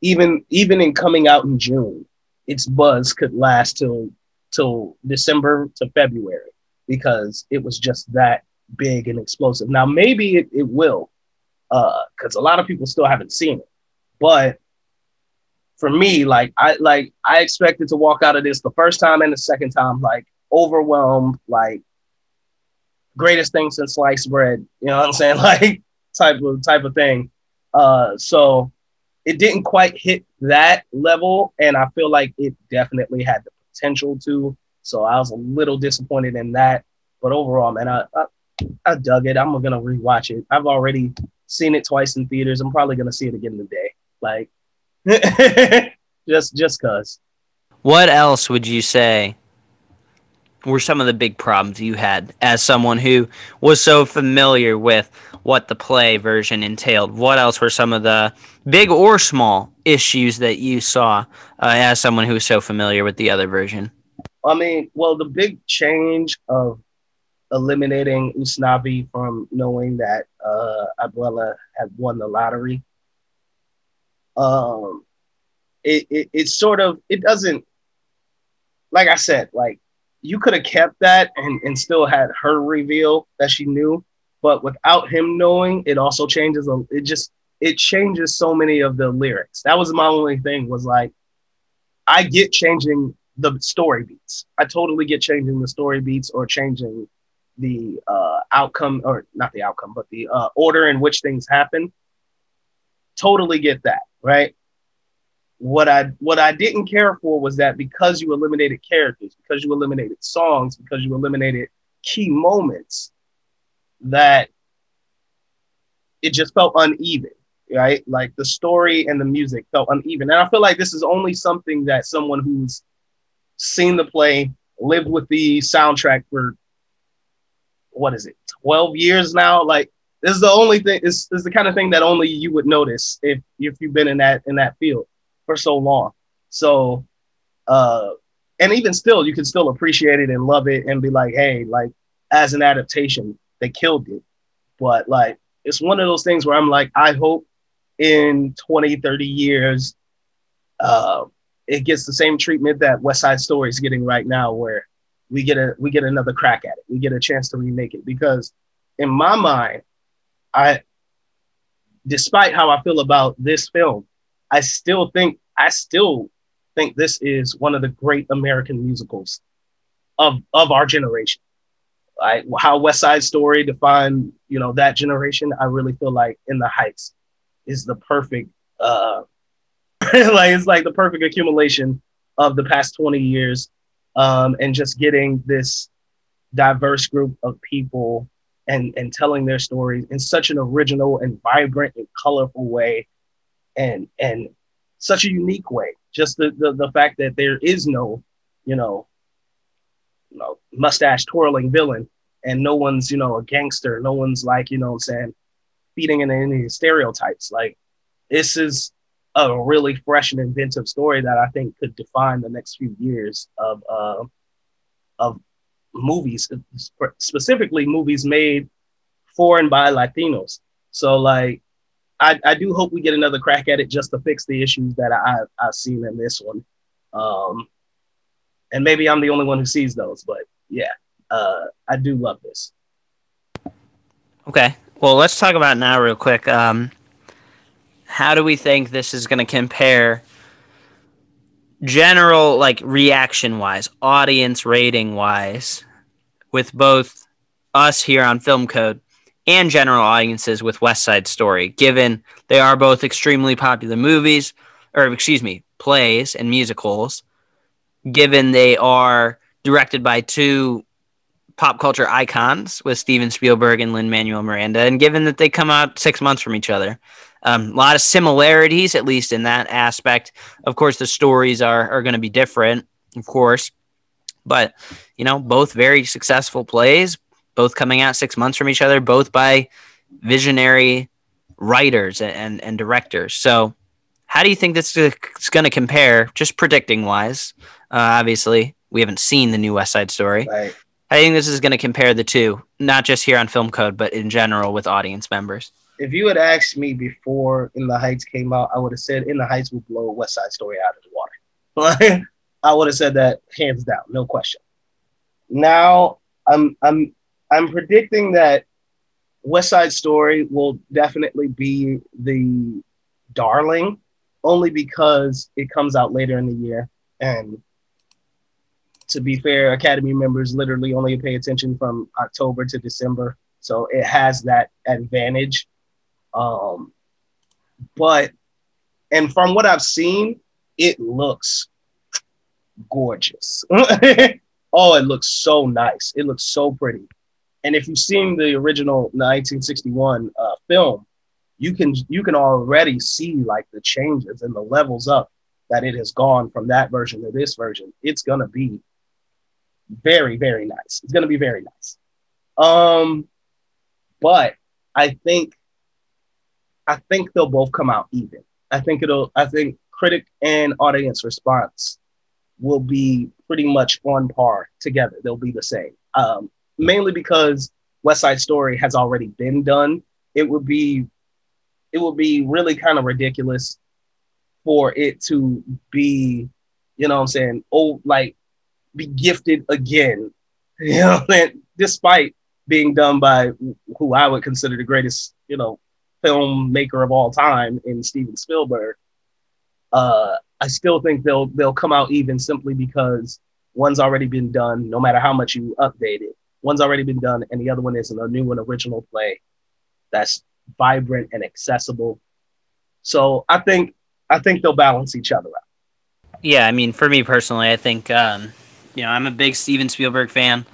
even even in coming out in June, its buzz could last till till December to February because it was just that big and explosive. Now maybe it, it will, because a lot of people still haven't seen it. But for me, like I like I expected to walk out of this the first time and the second time, like overwhelmed, like greatest thing since sliced bread. You know what I'm saying? Like type of type of thing. Uh so it didn't quite hit that level, and I feel like it definitely had the potential to. So I was a little disappointed in that. But overall, man, I I, I dug it. I'm gonna rewatch it. I've already seen it twice in theaters. I'm probably gonna see it again today. Like just just cause. What else would you say were some of the big problems you had as someone who was so familiar with what the play version entailed? What else were some of the big or small issues that you saw uh, as someone who was so familiar with the other version? I mean, well, the big change of eliminating Usnavi from knowing that uh, Abuela had won the lottery, um, it, it it sort of it doesn't like I said, like you could have kept that and, and still had her reveal that she knew, but without him knowing, it also changes. It just it changes so many of the lyrics. That was my only thing. Was like, I get changing the story beats. I totally get changing the story beats or changing the uh, outcome or not the outcome, but the uh, order in which things happen. Totally get that, right? What I what I didn't care for was that because you eliminated characters, because you eliminated songs, because you eliminated key moments, that it just felt uneven, right? Like the story and the music felt uneven. And I feel like this is only something that someone who's seen the play, lived with the soundtrack for what is it, 12 years now? Like this is the only thing, this is the kind of thing that only you would notice if if you've been in that in that field for so long. So uh and even still you can still appreciate it and love it and be like, hey, like as an adaptation, they killed it. But like it's one of those things where I'm like, I hope in 20, 30 years, uh, it gets the same treatment that West Side Story is getting right now, where we get a we get another crack at it. We get a chance to remake it because, in my mind, I, despite how I feel about this film, I still think I still think this is one of the great American musicals of of our generation. Like how West Side Story defined, you know, that generation. I really feel like In the Heights is the perfect, uh, like it's like the perfect accumulation of the past twenty years, um, and just getting this diverse group of people and and telling their stories in such an original and vibrant and colorful way, and and such a unique way. Just the the, the fact that there is no, you know, know, mustache twirling villain, and no one's, you know, a gangster. No one's like, you know, I'm saying, feeding into any stereotypes. Like this is a really fresh and inventive story that I think could define the next few years of uh, of movies, specifically movies made for and by Latinos. So like, I, I do hope we get another crack at it just to fix the issues that I I've seen in this one. Um, and maybe I'm the only one who sees those, but yeah, uh, I do love this. Okay, well, let's talk about now real quick. Um, how do we think this is going to compare general like reaction wise audience rating wise with both us here on film code and general audiences with west side story given they are both extremely popular movies or excuse me plays and musicals given they are directed by two pop culture icons with steven spielberg and lin manuel miranda and given that they come out six months from each other um, a lot of similarities, at least in that aspect. Of course, the stories are, are going to be different, of course, but you know, both very successful plays, both coming out six months from each other, both by visionary writers and, and directors. So, how do you think this is going to compare, just predicting wise? Uh, obviously, we haven't seen the new West Side Story. Right. I think this is going to compare the two, not just here on Film Code, but in general with audience members if you had asked me before In the Heights came out, I would have said In the Heights will blow West Side Story out of the water. I would have said that hands down, no question. Now I'm I'm I'm predicting that West Side Story will definitely be the darling, only because it comes out later in the year. And to be fair, Academy members literally only pay attention from October to December. So it has that advantage um, but and from what I've seen, it looks gorgeous. oh, it looks so nice. It looks so pretty. And if you've seen the original 1961 uh, film, you can you can already see like the changes and the levels up that it has gone from that version to this version. It's gonna be very very nice. It's gonna be very nice. Um, but I think I think they'll both come out even. I think it'll. I think critic and audience response will be pretty much on par together. They'll be the same. Um, mainly because West Side Story has already been done. It would be, it would be really kind of ridiculous for it to be, you know, what I'm saying, oh, like be gifted again. You know, despite being done by who I would consider the greatest, you know, filmmaker of all time in Steven Spielberg, uh, I still think they'll they'll come out even simply because one's already been done. No matter how much you update it, one's already been done, and the other one is a new and original play that's vibrant and accessible. So I think I think they'll balance each other out. Yeah, I mean, for me personally, I think um, you know I'm a big Steven Spielberg fan,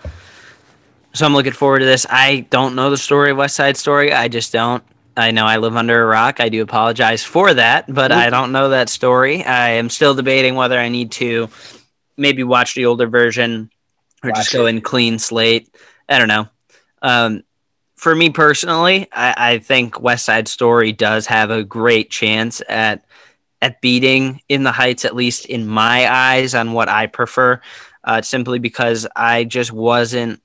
so I'm looking forward to this. I don't know the story of West Side Story. I just don't. I know I live under a rock. I do apologize for that, but I don't know that story. I am still debating whether I need to maybe watch the older version or watch just go it. in clean slate. I don't know. Um, for me personally, I, I, think West Side Story does have a great chance at at beating In the Heights, at least in my eyes, on what I prefer. Uh, simply because I just wasn't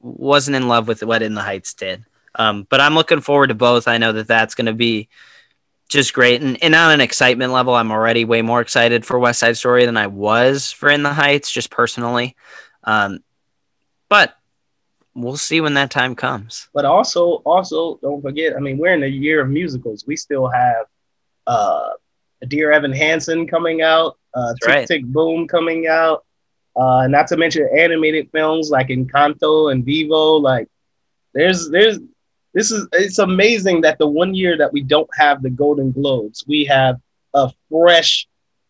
wasn't in love with what In the Heights did. Um, but I'm looking forward to both. I know that that's going to be just great. And, and on an excitement level, I'm already way more excited for West Side Story than I was for In the Heights, just personally. Um, but we'll see when that time comes. But also, also don't forget. I mean, we're in a year of musicals. We still have uh, Dear Evan Hansen coming out, uh, Tick right. Tick Boom coming out. Uh, not to mention animated films like Encanto and Vivo. Like, there's there's this is it's amazing that the one year that we don't have the Golden Globes, we have a fresh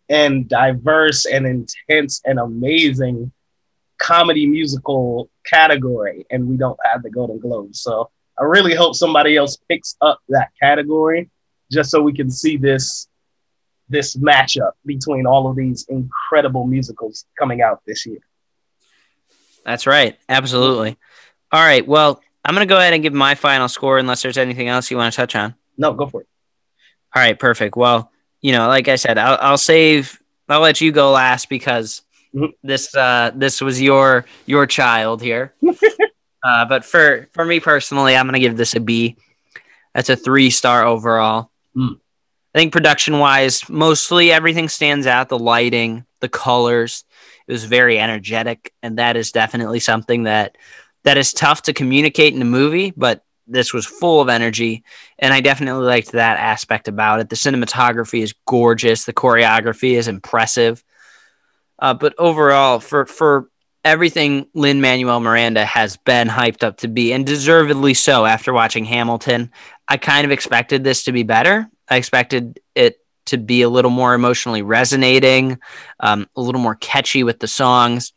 and diverse and intense and amazing comedy musical category, and we don't have the Golden Globes. So I really hope somebody else picks up that category just so we can see this this matchup between all of these incredible musicals coming out this year. That's right. Absolutely. All right. Well, I'm going to go ahead and give my final score unless there's anything else you want to touch on. No, go for it. All right. Perfect. Well, you know, like I said, I'll, I'll save, I'll let you go last because Mhm. this, uh, this was your, your child here. uh, but for, for me personally, I'm going to give this a B. That's a three star overall. Mm. I think production wise, mostly everything stands out. The lighting, the colors, it was very energetic, and that is definitely something that that is tough to communicate in a movie. But this was full of energy, and I definitely liked that aspect about it. The cinematography is gorgeous. The choreography is impressive. Uh, but overall, for for everything Lin Manuel Miranda has been hyped up to be, and deservedly so after watching Hamilton, I kind of expected this to be better. I expected it to be a little more emotionally resonating, um, a little more catchy with the songs.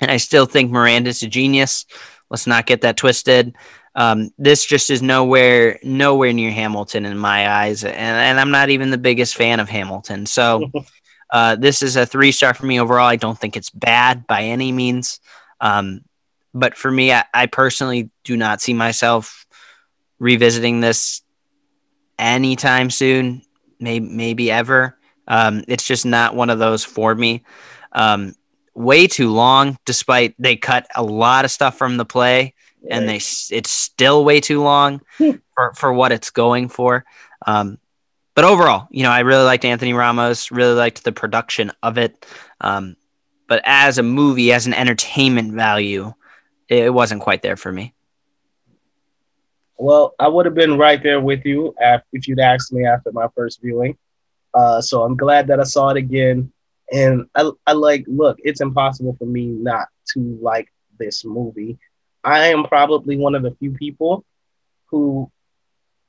And I still think Miranda's a genius. Let's not get that twisted. Um, this just is nowhere nowhere near Hamilton in my eyes, and, and I'm not even the biggest fan of Hamilton. So uh, this is a three star for me overall. I don't think it's bad by any means, um, but for me, I, I personally do not see myself revisiting this anytime soon. Maybe maybe ever. Um, it's just not one of those for me. Um, way too long, despite they cut a lot of stuff from the play and they it's still way too long for, for what it's going for. Um, but overall, you know, I really liked Anthony Ramos, really liked the production of it. Um, but as a movie, as an entertainment value, it wasn't quite there for me. Well, I would have been right there with you if you'd asked me after my first viewing. Uh, so I'm glad that I saw it again. And I, I like, look, it's impossible for me not to like this movie. I am probably one of the few people who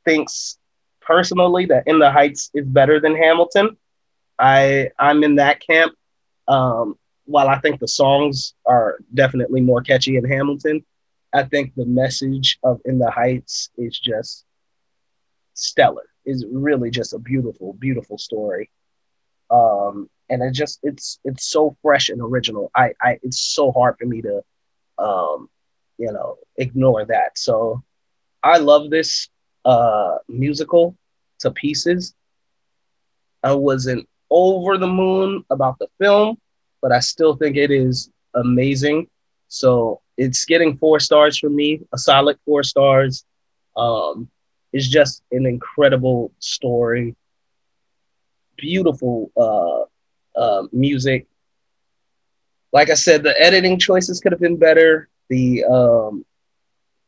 thinks personally that In the Heights is better than Hamilton. I I'm in that camp. Um, while I think the songs are definitely more catchy in Hamilton, I think the message of In the Heights is just stellar. Is really just a beautiful, beautiful story. Um, and it just it's it's so fresh and original. I I it's so hard for me to um, you know, ignore that. So I love this uh musical to pieces. I wasn't over the moon about the film, but I still think it is amazing. So it's getting four stars from me, a solid four stars. Um, it's just an incredible story, beautiful uh, uh, music. Like I said, the editing choices could have been better. The um,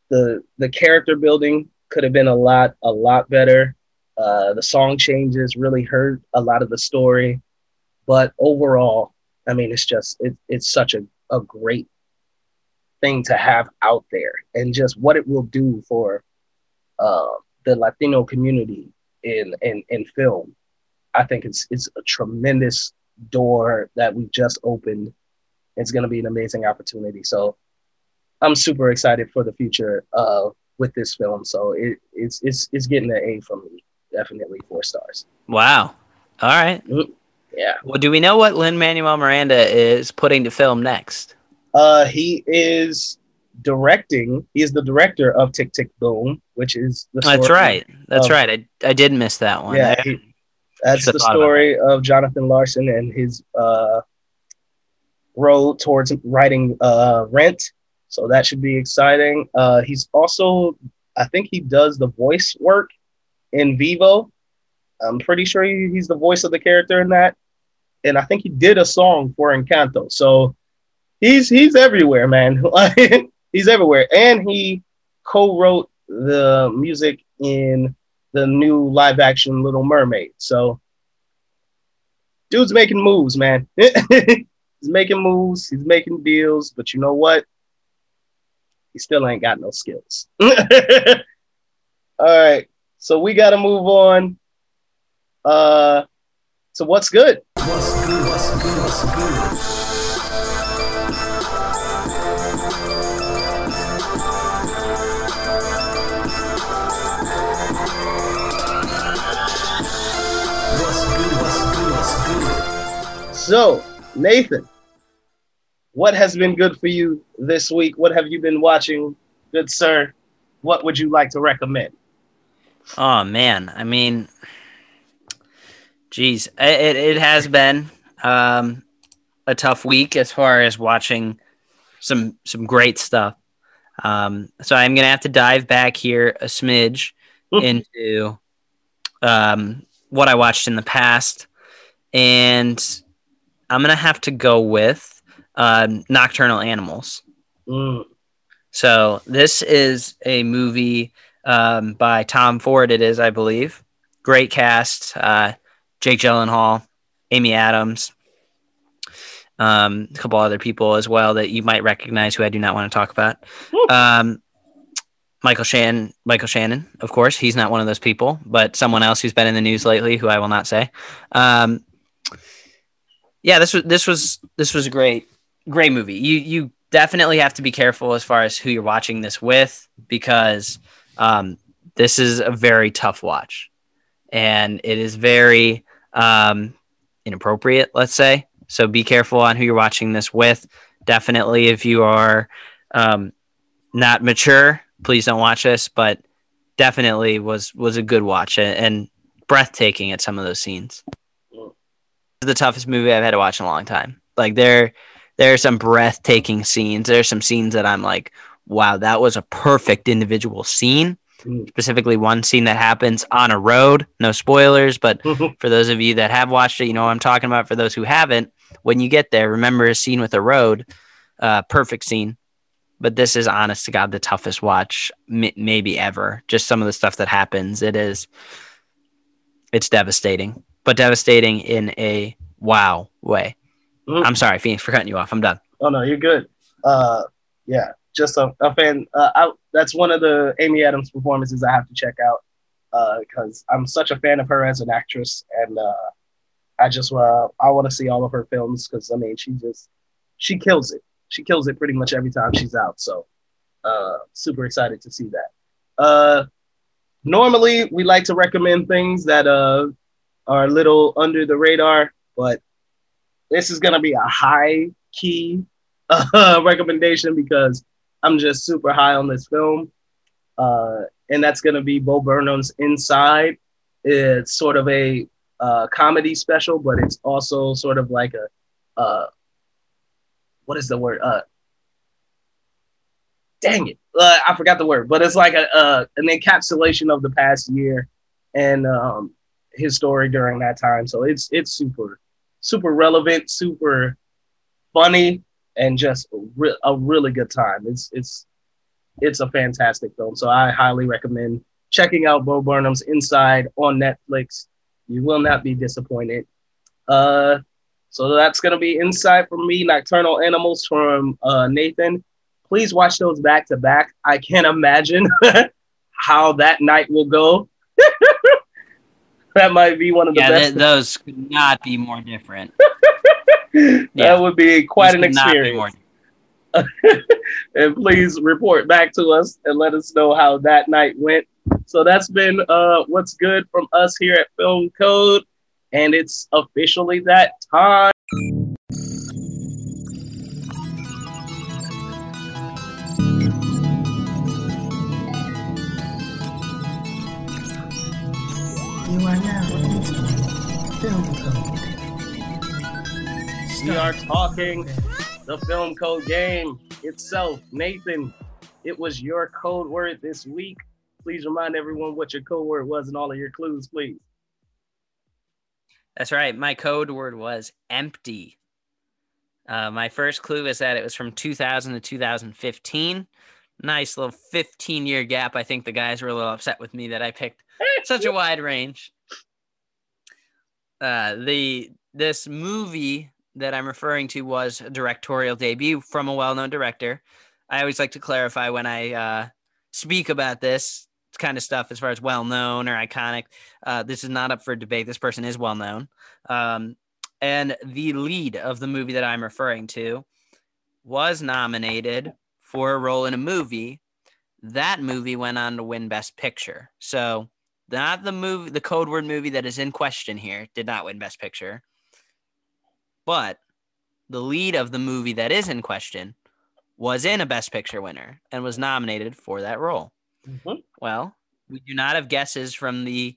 the the character building could have been a lot a lot better. Uh, the song changes really hurt a lot of the story, but overall, I mean, it's just it, it's such a, a great thing to have out there, and just what it will do for uh, the Latino community in in in film. I think it's it's a tremendous door that we just opened. It's going to be an amazing opportunity. So I'm super excited for the future uh, with this film. So it, it's it's it's getting an A from me. Definitely four stars. Wow. All right. Yeah. Well, do we know what Lin Manuel Miranda is putting to film next? Uh, he is directing. He is the director of Tick Tick Boom, which is the That's right. That's of- right. I, I did miss that one. Yeah, I- he- That's the story of Jonathan Larson and his uh, road towards writing uh, Rent. So that should be exciting. Uh, he's also, I think he does the voice work in Vivo. I'm pretty sure he, he's the voice of the character in that. And I think he did a song for Encanto. So he's he's everywhere, man. he's everywhere. And he co-wrote the music in the new live action Little Mermaid. So dude's making moves, man. he's making moves, he's making deals, but you know what? He still ain't got no skills. All right. So we gotta move on. Uh so what's good? So, Nathan, what has been good for you this week? What have you been watching, good sir? What would you like to recommend? Oh man, I mean, geez, it, it has been um, a tough week as far as watching some some great stuff. Um, so I'm gonna have to dive back here a smidge into um, what I watched in the past, and I'm gonna have to go with um, Nocturnal Animals. Mm. So this is a movie um, by Tom Ford. It is, I believe. Great cast: uh, Jake Gyllenhaal, Amy Adams, um, a couple other people as well that you might recognize who I do not want to talk about. Um, Michael Shannon, Michael Shannon, of course, he's not one of those people, but someone else who's been in the news lately, who I will not say. Um, yeah, this was this was this was a great great movie. You you definitely have to be careful as far as who you're watching this with because um, this is a very tough watch, and it is very um, inappropriate. Let's say so. Be careful on who you're watching this with. Definitely, if you are um, not mature, please don't watch this. But definitely was was a good watch and, and breathtaking at some of those scenes. The toughest movie I've had to watch in a long time. Like there, there are some breathtaking scenes. There are some scenes that I'm like, wow, that was a perfect individual scene. Mm. Specifically, one scene that happens on a road. No spoilers, but for those of you that have watched it, you know what I'm talking about. For those who haven't, when you get there, remember a scene with a road. Uh, perfect scene. But this is honest to God the toughest watch m- maybe ever. Just some of the stuff that happens. It is. It's devastating, but devastating in a wow way. Mm. I'm sorry, Phoenix, for cutting you off. I'm done. Oh no, you're good. Uh, yeah, just a, a fan. Uh, I, that's one of the Amy Adams performances I have to check out because I'm such a fan of her as an actress, and uh, I just uh, I want to see all of her films because I mean she just she kills it. She kills it pretty much every time she's out. So uh, super excited to see that. Uh, normally we like to recommend things that uh, are a little under the radar, but this is gonna be a high key uh, recommendation because I'm just super high on this film, uh, and that's gonna be Bo Burnham's Inside. It's sort of a uh, comedy special, but it's also sort of like a uh, what is the word? Uh, dang it, uh, I forgot the word, but it's like a uh, an encapsulation of the past year and um, his story during that time. So it's it's super super relevant, super funny, and just a, re- a really good time. It's it's it's a fantastic film. So I highly recommend checking out Bo Burnham's Inside on Netflix. You will not be disappointed. Uh, so that's gonna be Inside from me, Nocturnal Animals from uh, Nathan. Please watch those back to back. I can't imagine how that night will go. that might be one of the Yeah, best. th- those could not be more different. that yeah. would be quite an Those more experience. and please report back to us and let us know how that night went. So that's been uh, what's good from us here at Film Code, and it's officially that time. We are talking the Film Code game itself. Nathan, it was your code word this week. Please remind everyone what your code word was and all of your clues, please. That's right. My code word was empty. Uh, my first clue is that it was from 2000 to 2015. Nice little 15 year gap. I think the guys were a little upset with me that I picked such a wide range. Uh, the this movie that I'm referring to was a directorial debut from a well-known director. I always like to clarify when I uh, speak about this kind of stuff as far as well-known or iconic. Uh, this is not up for debate. This person is well-known, um, and the lead of the movie that I'm referring to was nominated for a role in a movie. That movie went on to win Best Picture. So not the movie, the code word movie that is in question here did not win Best Picture. But the lead of the movie that is in question was in a Best Picture winner and was nominated for that role. Mhm. Well, we do not have guesses from the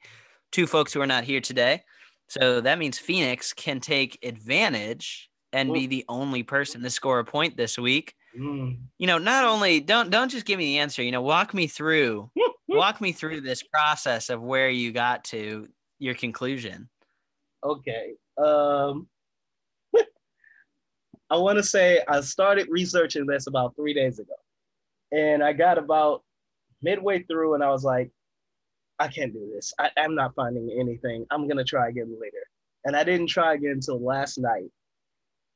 two folks who are not here today. So that means Phoenix can take advantage and be the only person to score a point this week. Mm. You know, not only don't don't just give me the answer, you know, walk me through walk me through this process of where you got to your conclusion. Okay. Um, I want to say I started researching this about three days ago, and I got about midway through, and I was like, I can't do this. I, I'm not finding anything. I'm gonna try again later, and I didn't try again until last night,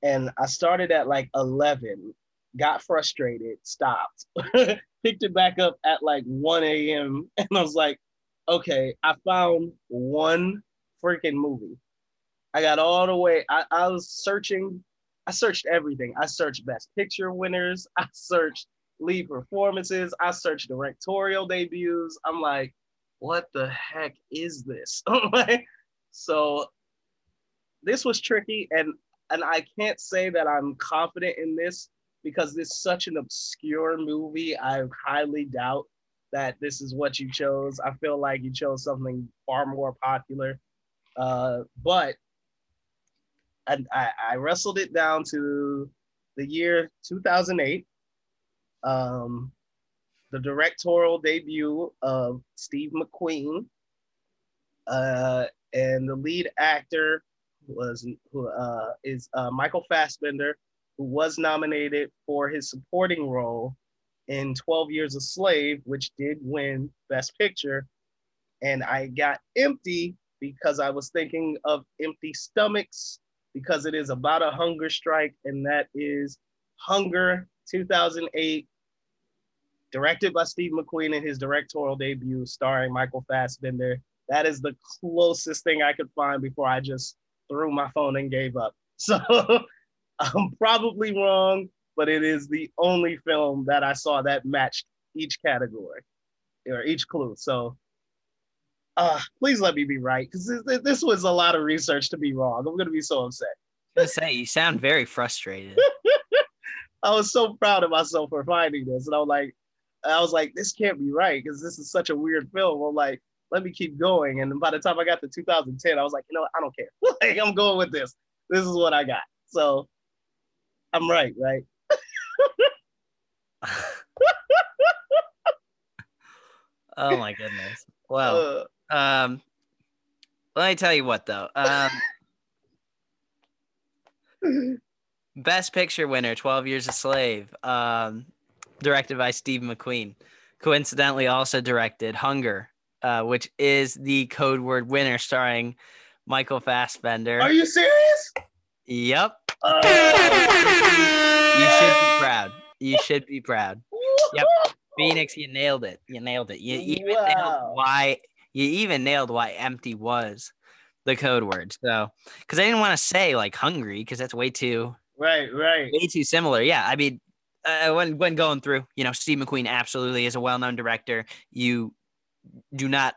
and I started at like 11, got frustrated, stopped, picked it back up at like 1 a.m., and I was like, okay, I found one freaking movie. I got all the way. I, I was searching. I searched everything. I searched best picture winners. I searched lead performances. I searched directorial debuts. I'm like, what the heck is this? So this was tricky, and and I can't say that I'm confident in this because this is such an obscure movie. I highly doubt that this is what you chose. I feel like you chose something far more popular. Uh, but I, I, wrestled it down to the year 2008. Um, the directorial debut of Steve McQueen. Uh, and the lead actor was who uh, is uh, Michael Fassbender, who was nominated for his supporting role in 12 Years a Slave, which did win Best Picture. And I got empty because I was thinking of Empty Stomachs because it is about a hunger strike, and that is Hunger 2008, directed by Steve McQueen in his directorial debut, starring Michael Fassbender. That is the closest thing I could find before I just threw my phone and gave up. So I'm probably wrong, but it is the only film that I saw that matched each category or each clue. So uh, please let me be right because this, this was a lot of research to be wrong. I'm going to be so upset. I say you sound very frustrated. I was so proud of myself for finding this. And I was like, I was like, this can't be right because this is such a weird film. I'm like, let me keep going. And by the time I got to 2010, I was like, you know, what? I don't care. like, I'm going with this. This is what I got. So I'm right, right? oh my goodness. Well, Uh, um, let me tell you what though. Um, Best Picture winner, 12 Years a Slave, um, directed by Steve McQueen. Coincidentally, also directed Hunger, uh, which is the code word winner, starring Michael Fassbender. are you serious? Yep. Uh, You should be proud. You should be proud. Yep. Phoenix, you nailed it. You nailed it. You even Wow. nailed why you even nailed why empty was the code word. So, because I didn't want to say like hungry because that's way too Right, right. way too similar. Yeah, I mean, uh, when when going through, you know, Steve McQueen absolutely is a well-known director. You do not,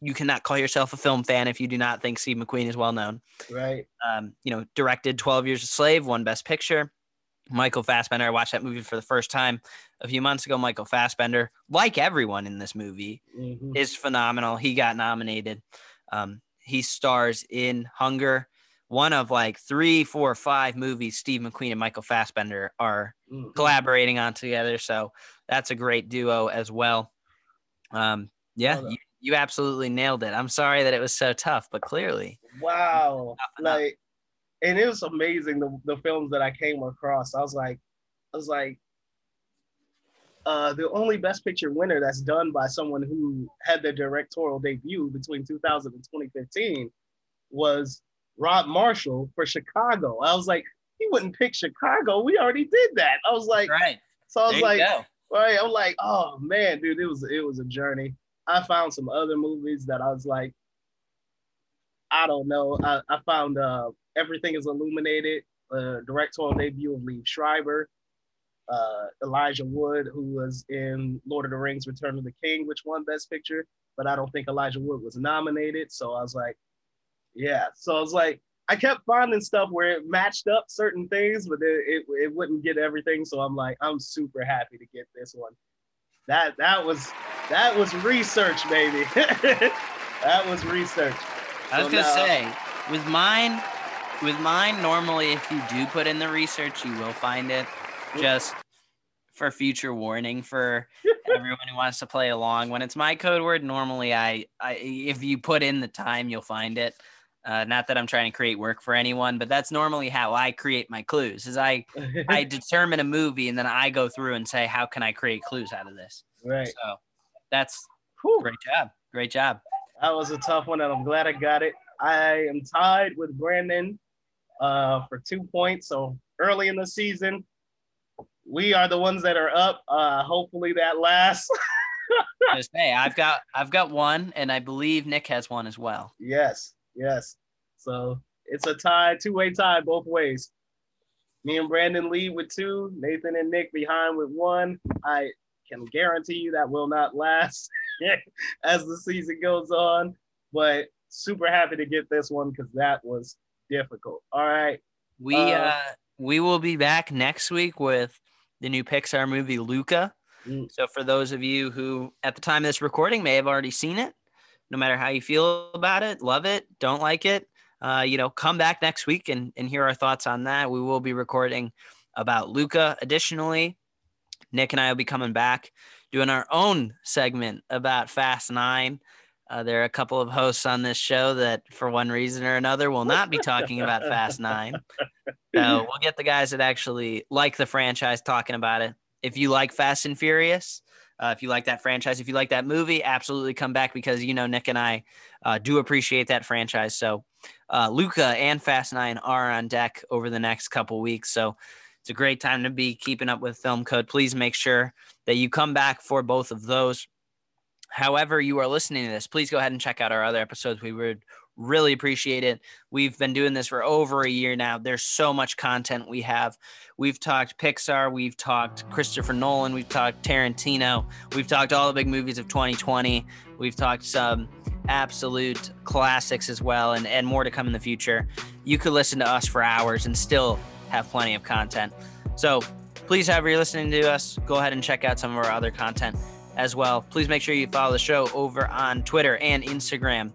you cannot call yourself a film fan if you do not think Steve McQueen is well known. Right. Um, you know, directed Twelve Years a Slave, won Best Picture. Michael Fassbender. I watched that movie for the first time a few months ago. Michael Fassbender, like everyone in this movie, Mhm. is phenomenal. He got nominated. Um, he stars in Hunger, one of like three, four, five movies Steve McQueen and Michael Fassbender are Mhm. collaborating on together. So that's a great duo as well. Um, yeah, you, you absolutely nailed it. I'm sorry that it was so tough, but clearly, Wow. Like, and it was amazing the, the films that I came across. I was like, I was like, uh, the only Best Picture winner that's done by someone who had their directorial debut between 2000 and 2015 was Rob Marshall for Chicago. I was like, he wouldn't pick Chicago. We already did that. I was like, right. so I was There like, right? I'm like, oh man, dude, it was it was a journey. I found some other movies that I was like, I don't know. I, I found uh, Everything is Illuminated, uh, directorial debut of Liev Schreiber, uh, Elijah Wood, who was in Lord of the Rings: Return of the King, which won Best Picture, but I don't think Elijah Wood was nominated. So I was like, yeah. So I was like, I kept finding stuff where it matched up certain things, but it, it, it wouldn't get everything. So I'm like, I'm super happy to get this one. That that was that was research, baby. that was research. I was So gonna now- say with mine, with mine. Normally, if you do put in the research, you will find it. Just for future warning for everyone who wants to play along. When it's my code word, normally I, I if you put in the time, you'll find it. Uh, not that I'm trying to create work for anyone, but that's normally how I create my clues. Is I I determine a movie and then I go through and say how can I create clues out of this. right. So that's Whew. great job, great job. That was a tough one, and I'm glad I got it. I am tied with Brandon uh, for two points. So early in the season, we are the ones that are up. Uh, hopefully that lasts. Just hey, I've got I've got one, and I believe Nick has one as well. yes, yes. So it's a tie, two-way tie both ways. Me and Brandon lead with two. Nathan and Nick behind with one. I can guarantee you that will not last as the season goes on. But super happy to get this one because that was difficult. All right. We Uh, uh we will be back next week with the new Pixar movie Luca. Mm. So for those of you who at the time of this recording may have already seen it, no matter how you feel about it, love it, don't like it, uh, you know, come back next week and, and hear our thoughts on that. We will be recording about Luca. Additionally, Nick and I will be coming back doing our own segment about Fast Nine. Uh, there are a couple of hosts on this show that, for one reason or another, will not be talking about Fast Nine. So we'll get the guys that actually like the franchise talking about it. If you like Fast and Furious, uh, if you like that franchise, if you like that movie, absolutely come back because you know Nick and I uh, do appreciate that franchise. So uh, Luca and Fast Nine are on deck over the next couple weeks. So it's a great time to be keeping up with Film Code. Please make sure that you come back for both of those. However, you are listening to this, please go ahead and check out our other episodes. We would really appreciate it. We've been doing this for over a year now. There's so much content we have. We've talked Pixar, we've talked Christopher Nolan, we've talked Tarantino, we've talked all the big movies of 2020, we've talked some absolute classics as well, and, and more to come in the future. You could listen to us for hours and still have plenty of content. So please, however you're listening to us, go ahead and check out some of our other content as well. Please make sure you follow the show over on Twitter and Instagram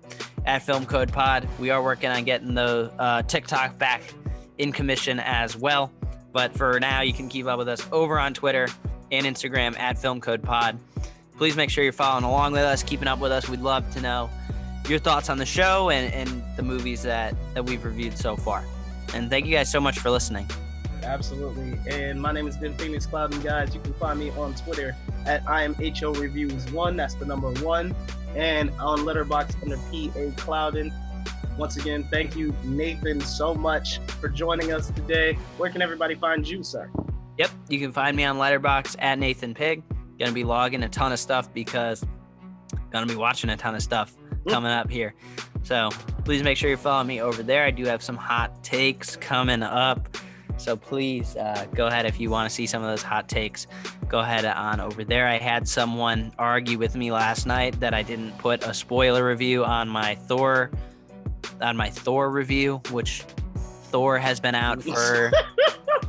at Film Code Pod. We are working on getting the uh, TikTok back in commission as well. But for now, you can keep up with us over on Twitter and Instagram at Film Code Pod. Please make sure you're following along with us, keeping up with us. We'd love to know your thoughts on the show and, and the movies that, that we've reviewed so far. And thank you guys so much for listening. Absolutely. And my name is Ben Phoenix Cloud, and guys, you can find me on Twitter at I am HO Reviews One. That's the number one, and on Letterboxd under PA Clouden. Once again, thank you, Nathan, so much for joining us today. Where can everybody find you, sir? Yep, you can find me on Letterboxd at Nathan Pig. Gonna be logging a ton of stuff because gonna be watching a ton of stuff mm. coming up here. So please make sure you follow me over there. I do have some hot takes coming up. So please uh, go ahead if you want to see some of those hot takes. Go ahead on over there. I had someone argue with me last night that I didn't put a spoiler review on my Thor on my Thor review, which Thor has been out for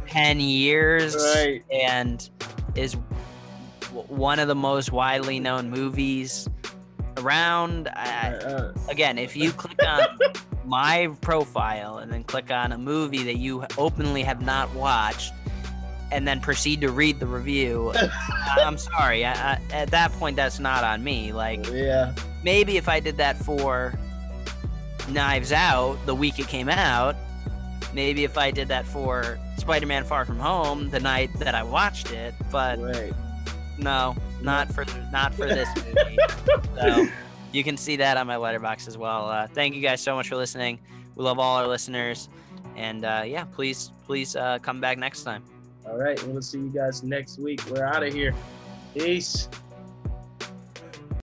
10 years Right. and is one of the most widely known movies around. I, Uh, again, if you click on my profile and then click on a movie that you openly have not watched and then proceed to read the review, uh, I'm sorry. I, I, at that point, that's not on me. Like, yeah. maybe if I did that for Knives Out the week it came out, maybe if I did that for Spider Man Far From Home the night that I watched it, but Right. no, not for not for this movie. so you can see that on my Letterboxd as well. Uh, thank you guys so much for listening. We love all our listeners, and uh, yeah, please please uh, come back next time. All right. We'll see you guys next week. We're out of here. Peace.